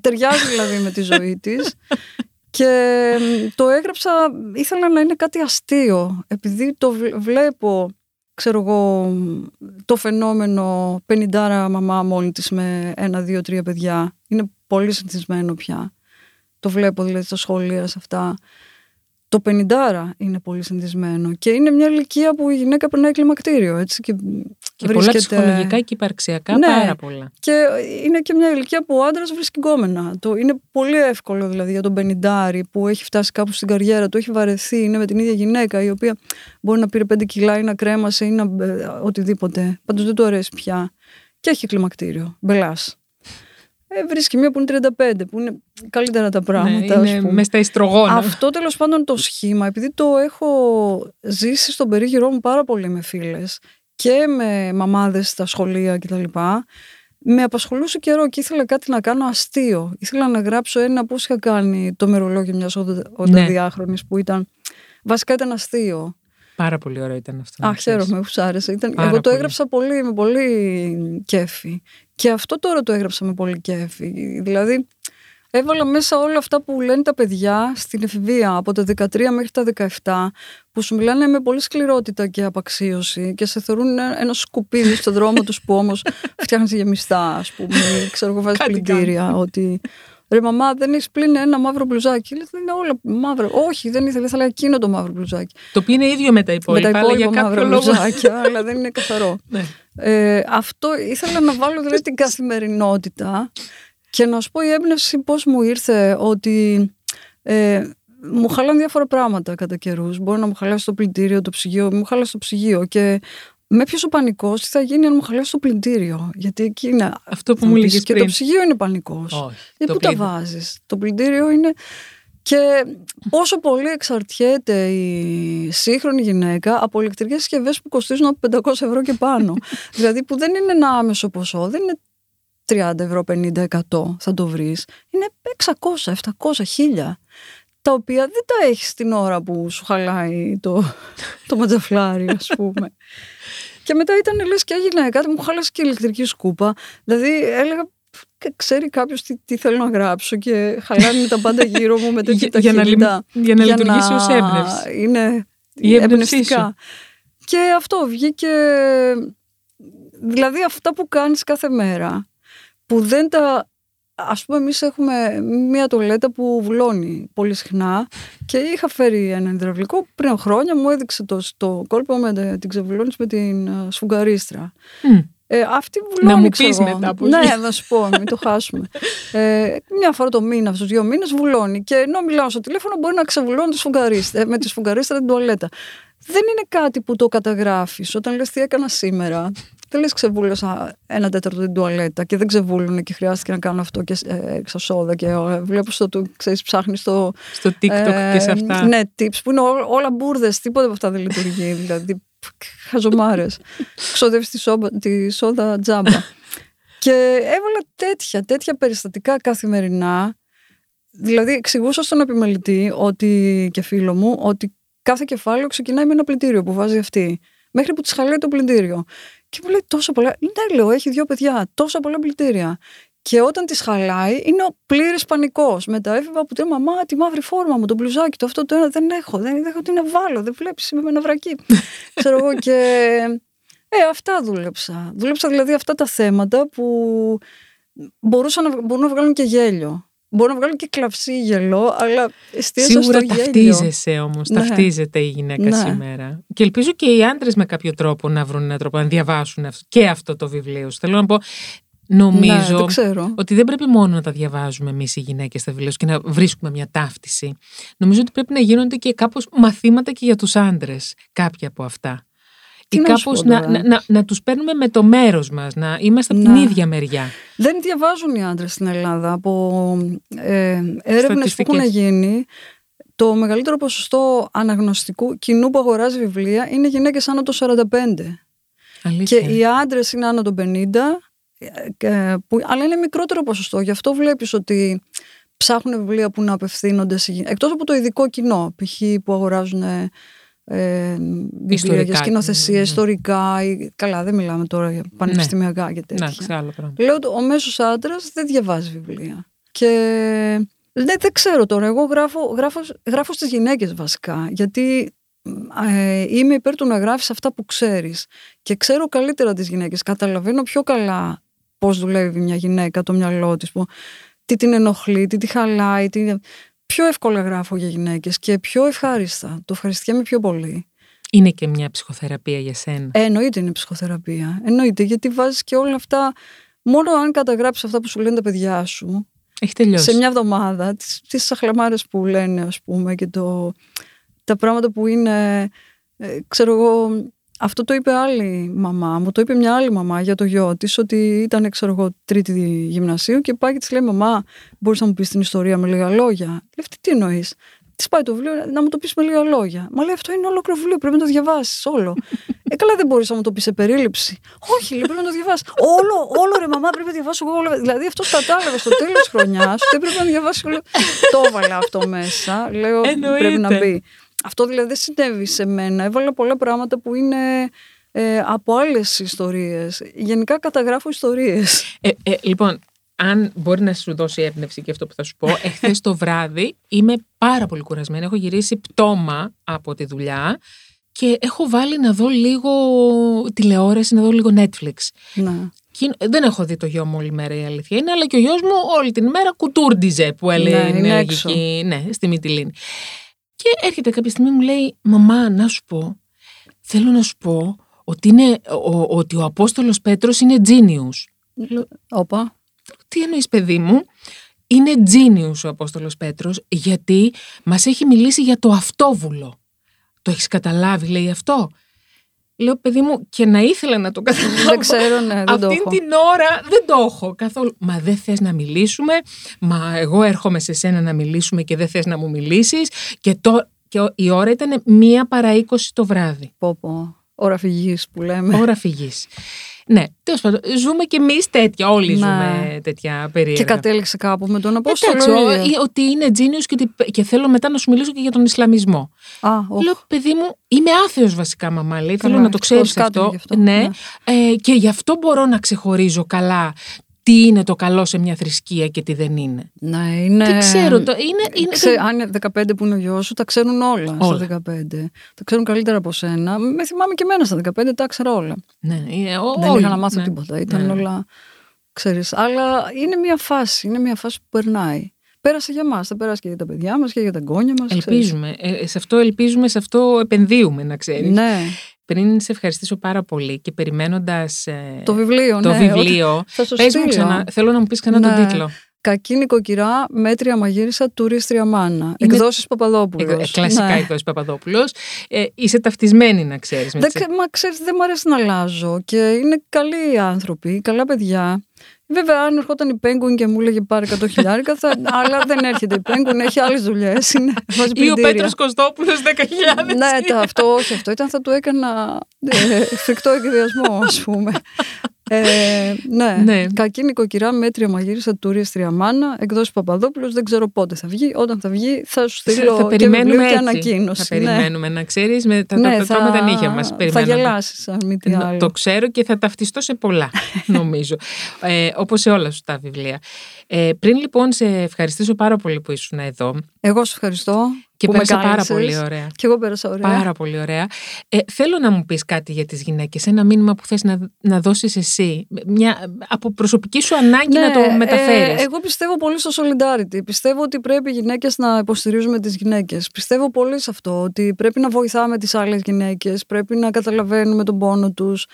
ταιριάζει δηλαδή με τη ζωή της. Και το έγραψα, ήθελα να είναι κάτι αστείο, επειδή το βλέπω, ξέρω εγώ, το φαινόμενο πενιντάρα μαμά μόνη της με ένα, δύο, τρία παιδιά. Είναι πολύ συνηθισμένο πια. Το βλέπω δηλαδή στα σχολεία σε αυτά. Το 50 είναι πολύ συνηθισμένο και είναι μια ηλικία που η γυναίκα περνάει κλιμακτήριο. Έτσι, και και βρίσκεται... πολλά ψυχολογικά και υπαρξιακά, ναι. πάρα πολλά. Και είναι και μια ηλικία που ο άντρας βρίσκει γκόμενα. Το είναι πολύ εύκολο δηλαδή για τον Πενιντάρη που έχει φτάσει κάπου στην καριέρα του, έχει βαρεθεί, είναι με την ίδια γυναίκα η οποία μπορεί να πήρε 5 κιλά ή να κρέμασε ή να ε, οτιδήποτε. Πάντως δεν του αρέσει πια. Και έχει κλιμακτήριο. Μπελάς. Ε, βρίσκει μία που είναι 35, που είναι καλύτερα τα πράγματα. Ναι, είναι μες στα ιστρογόνα. Αυτό τέλος πάντων το σχήμα, επειδή το έχω ζήσει στον περίγυρό μου πάρα πολύ με φίλες και με μαμάδες στα σχολεία κτλ. Με απασχολούσε καιρό και ήθελα κάτι να κάνω αστείο. Ήθελα να γράψω ένα πώς είχα κάνει το μερολόγιο μιας 82χρονη ναι. που ήταν. Βασικά ήταν αστείο. Πάρα πολύ ωραίο ήταν αυτό. Αχ, χαίρομαι που σ' άρεσε. Ήταν... Εγώ το έγραψα πολύ, με πολύ κέφι. Και αυτό τώρα το έγραψα με πολύ κέφι. Δηλαδή, έβαλα μέσα όλα αυτά που λένε τα παιδιά στην εφηβεία από τα 13 μέχρι τα 17 που σου μιλάνε με πολύ σκληρότητα και απαξίωση και σε θεωρούν ένα σκουπίδι στον δρόμο τους που όμως φτιάχνεις γεμιστά ας πούμε ξέρω εγώ βάζεις πλυντήρια ότι Ρε μαμά, δεν έχεις πλύνει ένα μαύρο μπλουζάκι. Λέει, δεν είναι όλα μαύρο. Όχι, δεν ήθελε, ήθελα εκείνο το μαύρο μπλουζάκι. Το οποίο είναι ίδιο με τα υπόλοιπα. Με τα υπόλοιπα μαύρα μπλουζάκια, αλλά δεν είναι καθαρό. Ναι. Ε, αυτό ήθελα να βάλω δηλαδή την καθημερινότητα και να σου πω η έμπνευση πώς μου ήρθε ότι ε, μου χαλάνε διάφορα πράγματα κατά καιρούς. Μπορεί να μου χαλάσει το πλυντήριο, το ψυγείο, μου χαλάσει το ψυγείο και με ποιο ο πανικός, τι θα γίνει αν μου χαλάσει το πλυντήριο; Γιατί εκεί είναι. Αυτό που μου λέγε. Και το ψυγείο είναι πανικός. Γιατί πού τα βάζεις; Το πλυντήριο είναι. Και πόσο πολύ εξαρτιέται η σύγχρονη γυναίκα από ηλεκτρικές συσκευές που κοστίζουν από 500 ευρώ και πάνω. δηλαδή που δεν είναι ένα άμεσο ποσό, δεν είναι 30 ευρώ, 50, 100 θα το βρεις, είναι 600, 700, 1000 τα οποία δεν τα έχεις την ώρα που σου χαλάει το, το ματζαφλάρι ας πούμε. και μετά ήταν λες και έγινε κάτι, μου χάλασε και η ηλεκτρική σκούπα. Δηλαδή έλεγα ξέρει κάποιος τι, τι θέλω να γράψω και χαλάνε τα πάντα γύρω μου με τέτοια ταχύτητα. Για να, για να λειτουργήσει ως έμπνευση. Είναι η εμπνευστικά. Και αυτό βγήκε... Δηλαδή αυτά που κάνεις κάθε μέρα που δεν τα... Ας πούμε εμείς έχουμε μια τολέτα που βουλώνει πολύ συχνά και είχα φέρει ένα υδραυλικό πριν χρόνια μου έδειξε το, το κόλπο με την ξεβουλώνεις με την ε, σφουγγαρίστρα. Mm. Ε, αυτή βουλώνει, Να μου πεις μετά Ναι, να σου πω, μην το χάσουμε. Ε, μια φορά το μήνα, στους δύο μήνες βουλώνει και ενώ μιλάω στο τηλέφωνο μπορεί να ξεβουλώνει τη σφουγγαρίστρα, με τη σφουγγαρίστρα την τουαλέτα. Δεν είναι κάτι που το καταγράφεις όταν λες τι έκανα σήμερα δεν λες ξεβούλωσα ένα τέταρτο την τουαλέτα και δεν ξεβούλουν και χρειάστηκε να κάνω αυτό και ε, εξασόδα και ε, βλέπω στο του, ξέρεις, ψάχνεις στο... Στο TikTok ε, και σε αυτά. Ναι, tips που είναι ό, όλα μπουρδες, τίποτα από αυτά δεν λειτουργεί, δηλαδή χαζομάρες. Ξοδεύεις τη, τη σόδα τζάμπα. και έβαλα τέτοια, τέτοια περιστατικά καθημερινά, δηλαδή εξηγούσα στον επιμελητή ότι, και φίλο μου ότι κάθε κεφάλαιο ξεκινάει με ένα πλυντήριο που βάζει αυτή μέχρι που τη χαλάει το πλυντήριο. Και μου λέει τόσο πολλά. Ναι, λέω, έχει δύο παιδιά, τόσα πολλά πλυντήρια. Και όταν της χαλάει, είναι ο πλήρης πανικός. Μετά έφευγα από τη μαμά, τη μαύρη φόρμα μου, το μπλουζάκι, το αυτό το ένα δεν έχω. Δεν έχω τι να βάλω, δεν βλέπεις, είμαι με ένα βρακί. Ξέρω εγώ και. Ε, αυτά δούλεψα. Δούλεψα δηλαδή αυτά τα θέματα που μπορούσαν να, μπορούν να βγάλουν και γέλιο. Μπορούν να βγάλουν και κλαυσί γελό, αλλά εστίασα Σίγουρα στο γέλιο. ταυτίζεσαι όμως, Ναι. ταυτίζεται η γυναίκα Ναι. σήμερα. Και ελπίζω και οι άντρες με κάποιο τρόπο να βρουν έναν τρόπο να διαβάσουν αυτό, και αυτό το βιβλίο σου. Θέλω να πω, Ναι, νομίζω δεν ξέρω. ότι δεν πρέπει μόνο να τα διαβάζουμε εμείς οι γυναίκες στα βιβλία σου και να βρίσκουμε μια ταύτιση. Νομίζω ότι πρέπει να γίνονται και κάπως μαθήματα και για τους άντρες, κάποια από αυτά. Τι Ή να σου κάπως πω να, τώρα. να, να, να τους παίρνουμε με το μέρος μας, να είμαστε από την Ναι. ίδια μεριά. Δεν διαβάζουν οι άντρες στην Ελλάδα. Από ε, έρευνες που Στατιστικές. έχουν γίνει, το μεγαλύτερο ποσοστό αναγνωστικού κοινού που αγοράζει βιβλία είναι γυναίκες άνω των 45. Και Αλήθεια. οι άντρες είναι άνω των 50, ε, και- που, αλλά είναι μικρότερο ποσοστό. Γι' αυτό βλέπεις ότι ψάχνουν βιβλία που να απευθύνονται σε γυναίκε. Εκτός από το ειδικό κοινό, π.χ. που αγοράζουν ε, ε, βιβλία Ιστορικά, για σκηνοθεσία, ναι. ιστορικά. Ή, καλά, δεν μιλάμε τώρα για πανεπιστημιακά και τέτοια. Να, ξέρω άλλο πράγμα. Λέω ότι ο μέσος άντρας δεν διαβάζει βιβλία. Και ναι, δεν ξέρω τώρα. Εγώ γράφω, γράφω, γράφω στις γυναίκες βασικά. Γιατί ε, είμαι υπέρ του να γράφεις αυτά που ξέρεις. Και ξέρω καλύτερα τις γυναίκες. Καταλαβαίνω πιο καλά πώς δουλεύει μια γυναίκα το μυαλό της. Τι την ενοχλεί, τι τη χαλάει. Τι... Πιο εύκολα γράφω για γυναίκες και πιο ευχάριστα. Το ευχαριστιέμαι πιο πολύ. Είναι και μια ψυχοθεραπεία για σένα. Ε, εννοείται είναι ψυχοθεραπεία. Εννοείται γιατί βάζεις και όλα αυτά. Μόνο αν καταγράψεις αυτά που σου λένε τα παιδιά σου Έχει τελειώσει. σε μια εβδομάδα, τις, τις σαχλαμάρες που λένε ας πούμε και το, τα πράγματα που είναι, ε, ξέρω εγώ, αυτό το είπε άλλη μαμά μου, το είπε μια άλλη μαμά για το γιο της, ότι ήταν, ξέρω εγώ, τρίτη γυμνασίου και πάει και της λέει: Μαμά, μπορείς να μου πεις την ιστορία με λίγα λόγια. Λέει αυτή τι εννοείς; Της πάει το βιβλίο να μου το πεις με λίγα λόγια. Μα λέει αυτό είναι ολόκληρο βιβλίο, πρέπει να το διαβάσεις όλο. ε, καλά δεν μπορείς να μου το πεις σε περίληψη. Όχι, λέει, πρέπει να το διαβάσεις. όλο, όλο ρε μαμά, πρέπει να διαβάσω εγώ. όλο. Δηλαδή αυτός κατάλαβε στο τέλος της χρονιάς ότι πρέπει να διαβάσει όλο. το έβαλα αυτό μέσα. Λέω πρέπει να Εννοείται. μπει. Αυτό δηλαδή δεν συνέβη σε μένα. Έβαλα πολλά πράγματα που είναι ε, από άλλες ιστορίες. Γενικά καταγράφω ιστορίες. Ε, ε, λοιπόν, αν μπορεί να σου δώσει έμπνευση και αυτό που θα σου πω, εχθές το βράδυ είμαι πάρα πολύ κουρασμένη. Έχω γυρίσει πτώμα από τη δουλειά και έχω βάλει να δω λίγο τηλεόραση, να δω λίγο Netflix. ναι. Και είναι- δεν έχω δει το γιο μου όλη μέρα η αλήθεια είναι, αλλά και ο γιος μου όλη την ημέρα κουτούρντιζε που έλεγε Ναι, η είναι νεολογική, ναι, στη Μυτιλίνη. Και έρχεται κάποια στιγμή μου λέει, μαμά, να σου πω, θέλω να σου πω ότι, είναι, ο, ότι ο Απόστολος Πέτρος είναι genius. Λέω, Όπα. τι εννοείς παιδί μου, είναι genius ο Απόστολος Πέτρος γιατί μας έχει μιλήσει για το αυτόβουλο. Το έχεις καταλάβει, λέει αυτό. Λέω, παιδί μου, και να ήθελα να το καταλάβω. Δεν ξέρω, ναι, δεν το Αυτή έχω. την ώρα δεν το έχω καθόλου. Μα δεν θες να μιλήσουμε, μα εγώ έρχομαι σε σένα να μιλήσουμε και δεν θες να μου μιλήσεις. Και, το, και ο- η ώρα ήταν μία παρά 20 το βράδυ. Πω, πω. Ώρα φυγής που λέμε. Ώρα φυγής. Ναι, τέλος πάντων, ζούμε κι εμείς τέτοια, όλοι Ναι. ζούμε τέτοια περίεργα. Και κατέληξε κάπου με τον Απόστολο. Εντάξει, ο- ίδιο. ή- ότι είναι genius και, ότι- και θέλω μετά να σου μιλήσω και για τον Ισλαμισμό. Α, όχι. Λέω, παιδί μου, είμαι άθεος βασικά, μαμά. Λέει, Καλά, θέλω να το έχεις δώσει ξέρεις κάτι αυτό. γι' αυτό, Ναι. ναι. Ε, και γι' αυτό μπορώ να ξεχωρίζω καλά τι είναι το καλό σε μια θρησκεία και τι δεν είναι. Ναι, είναι. Δεν ξέρω. Το, είναι, είναι, Ξέ, αν είναι 15 που είναι ο γιος σου, τα ξέρουν όλα, Όλα. στα 15. Τα ξέρουν καλύτερα από σένα. Με θυμάμαι και εμένα στα 15, τα ήξερα όλα. ναι, είναι, ό, Δεν όλοι, είχα να μάθω ναι. τίποτα. Ήταν Ναι. όλα. Ξέρεις, αλλά είναι μια φάση. Είναι μια φάση που περνάει. Πέρασε για μας. Θα περάσει και για τα παιδιά μας και για τα εγγόνια μας. Ελπίζουμε. Ε, σε αυτό ελπίζουμε, σε αυτό επενδύουμε, να ξέρεις. Ναι, Πριν σε ευχαριστήσω πάρα πολύ και περιμένοντας ε, το βιβλίο. το ναι, βιβλίο, ότι- Θα σου πες μου στείλω. ξανά, θέλω να μου πεις ξανά Ναι. τον τίτλο. Κακή νοικοκυρά, μέτρια μαγείρισα, τουρίστρια μάνα. Είναι- Εκδόσεις Παπαδόπουλος. Ε, κλασικά Ναι. εκδόσεις Παπαδόπουλος. Ε, είσαι ταυτισμένη, να ξέρεις. Με Δεν, τις- ξε- μα ξέρεις, δεν μου αρέσει να αλλάζω και είναι καλοί άνθρωποι, καλά παιδιά. Βέβαια, αν ερχόταν η Penguin και μου έλεγε πάρε 100 χιλιάρικα, θα... αλλά δεν έρχεται η Penguin, έχει άλλες δουλειές. Βάζει Ή ο πλυντήρια. Πέτρος Κωστόπουλος 10.000. Ναι, τα, αυτό όχι, αυτό ήταν θα του έκανα ε, φρικτό εκδιασμό, ας πούμε. Ε, ναι. Ναι. κακή νοικοκυρά, μέτρια μαγείρισα, τουρίστρια μάνα, εκδόσεις Παπαδόπουλος. Δεν ξέρω πότε θα βγει. Όταν θα βγει, θα σου στείλω θα και περιμένουμε βιβλίο και έτσι. ανακοίνωση. Θα ναι. περιμένουμε, να ξέρεις, με τα, Ναι, τα, τα, με τα νύχια μας. Θα Περιμέναμε. γελάσεις, αν μη τι Νο- άλλο. Το ξέρω και θα ταυτιστώ σε πολλά, νομίζω. Ε, όπως σε όλα σου τα βιβλία. Ε, πριν λοιπόν σε ευχαριστήσω πάρα πολύ που ήσουν εδώ, Εγώ σου ευχαριστώ. Και που πέρασα με πάρα κάλεσες. πολύ ωραία. Και εγώ πέρασα ωραία. Πάρα πολύ ωραία. Ε, θέλω να μου πεις κάτι για τις γυναίκες, ένα μήνυμα που θες να, να δώσεις εσύ, μια, από προσωπική σου ανάγκη να το ε, μεταφέρεις. εγώ πιστεύω πολύ στο solidarity. Πιστεύω ότι πρέπει οι γυναίκες να υποστηρίζουμε τις γυναίκες. Πιστεύω πολύ σε αυτό. Ότι πρέπει να βοηθάμε τις άλλες γυναίκες. Πρέπει να καταλαβαίνουμε τον πόνο τους.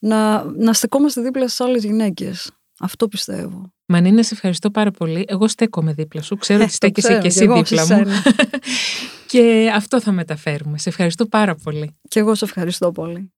Να, να στεκόμαστε δίπλα στις άλλες γυναίκες. Αυτό πιστεύω. Μανίνα, σε ευχαριστώ πάρα πολύ. Εγώ στέκομαι δίπλα σου. Ξέρω ότι το στέκεσαι ξέρω και κι εσύ εγώ δίπλα σε μου. σένα. και αυτό θα μεταφέρουμε. Σε ευχαριστώ πάρα πολύ. Και εγώ σε ευχαριστώ πολύ.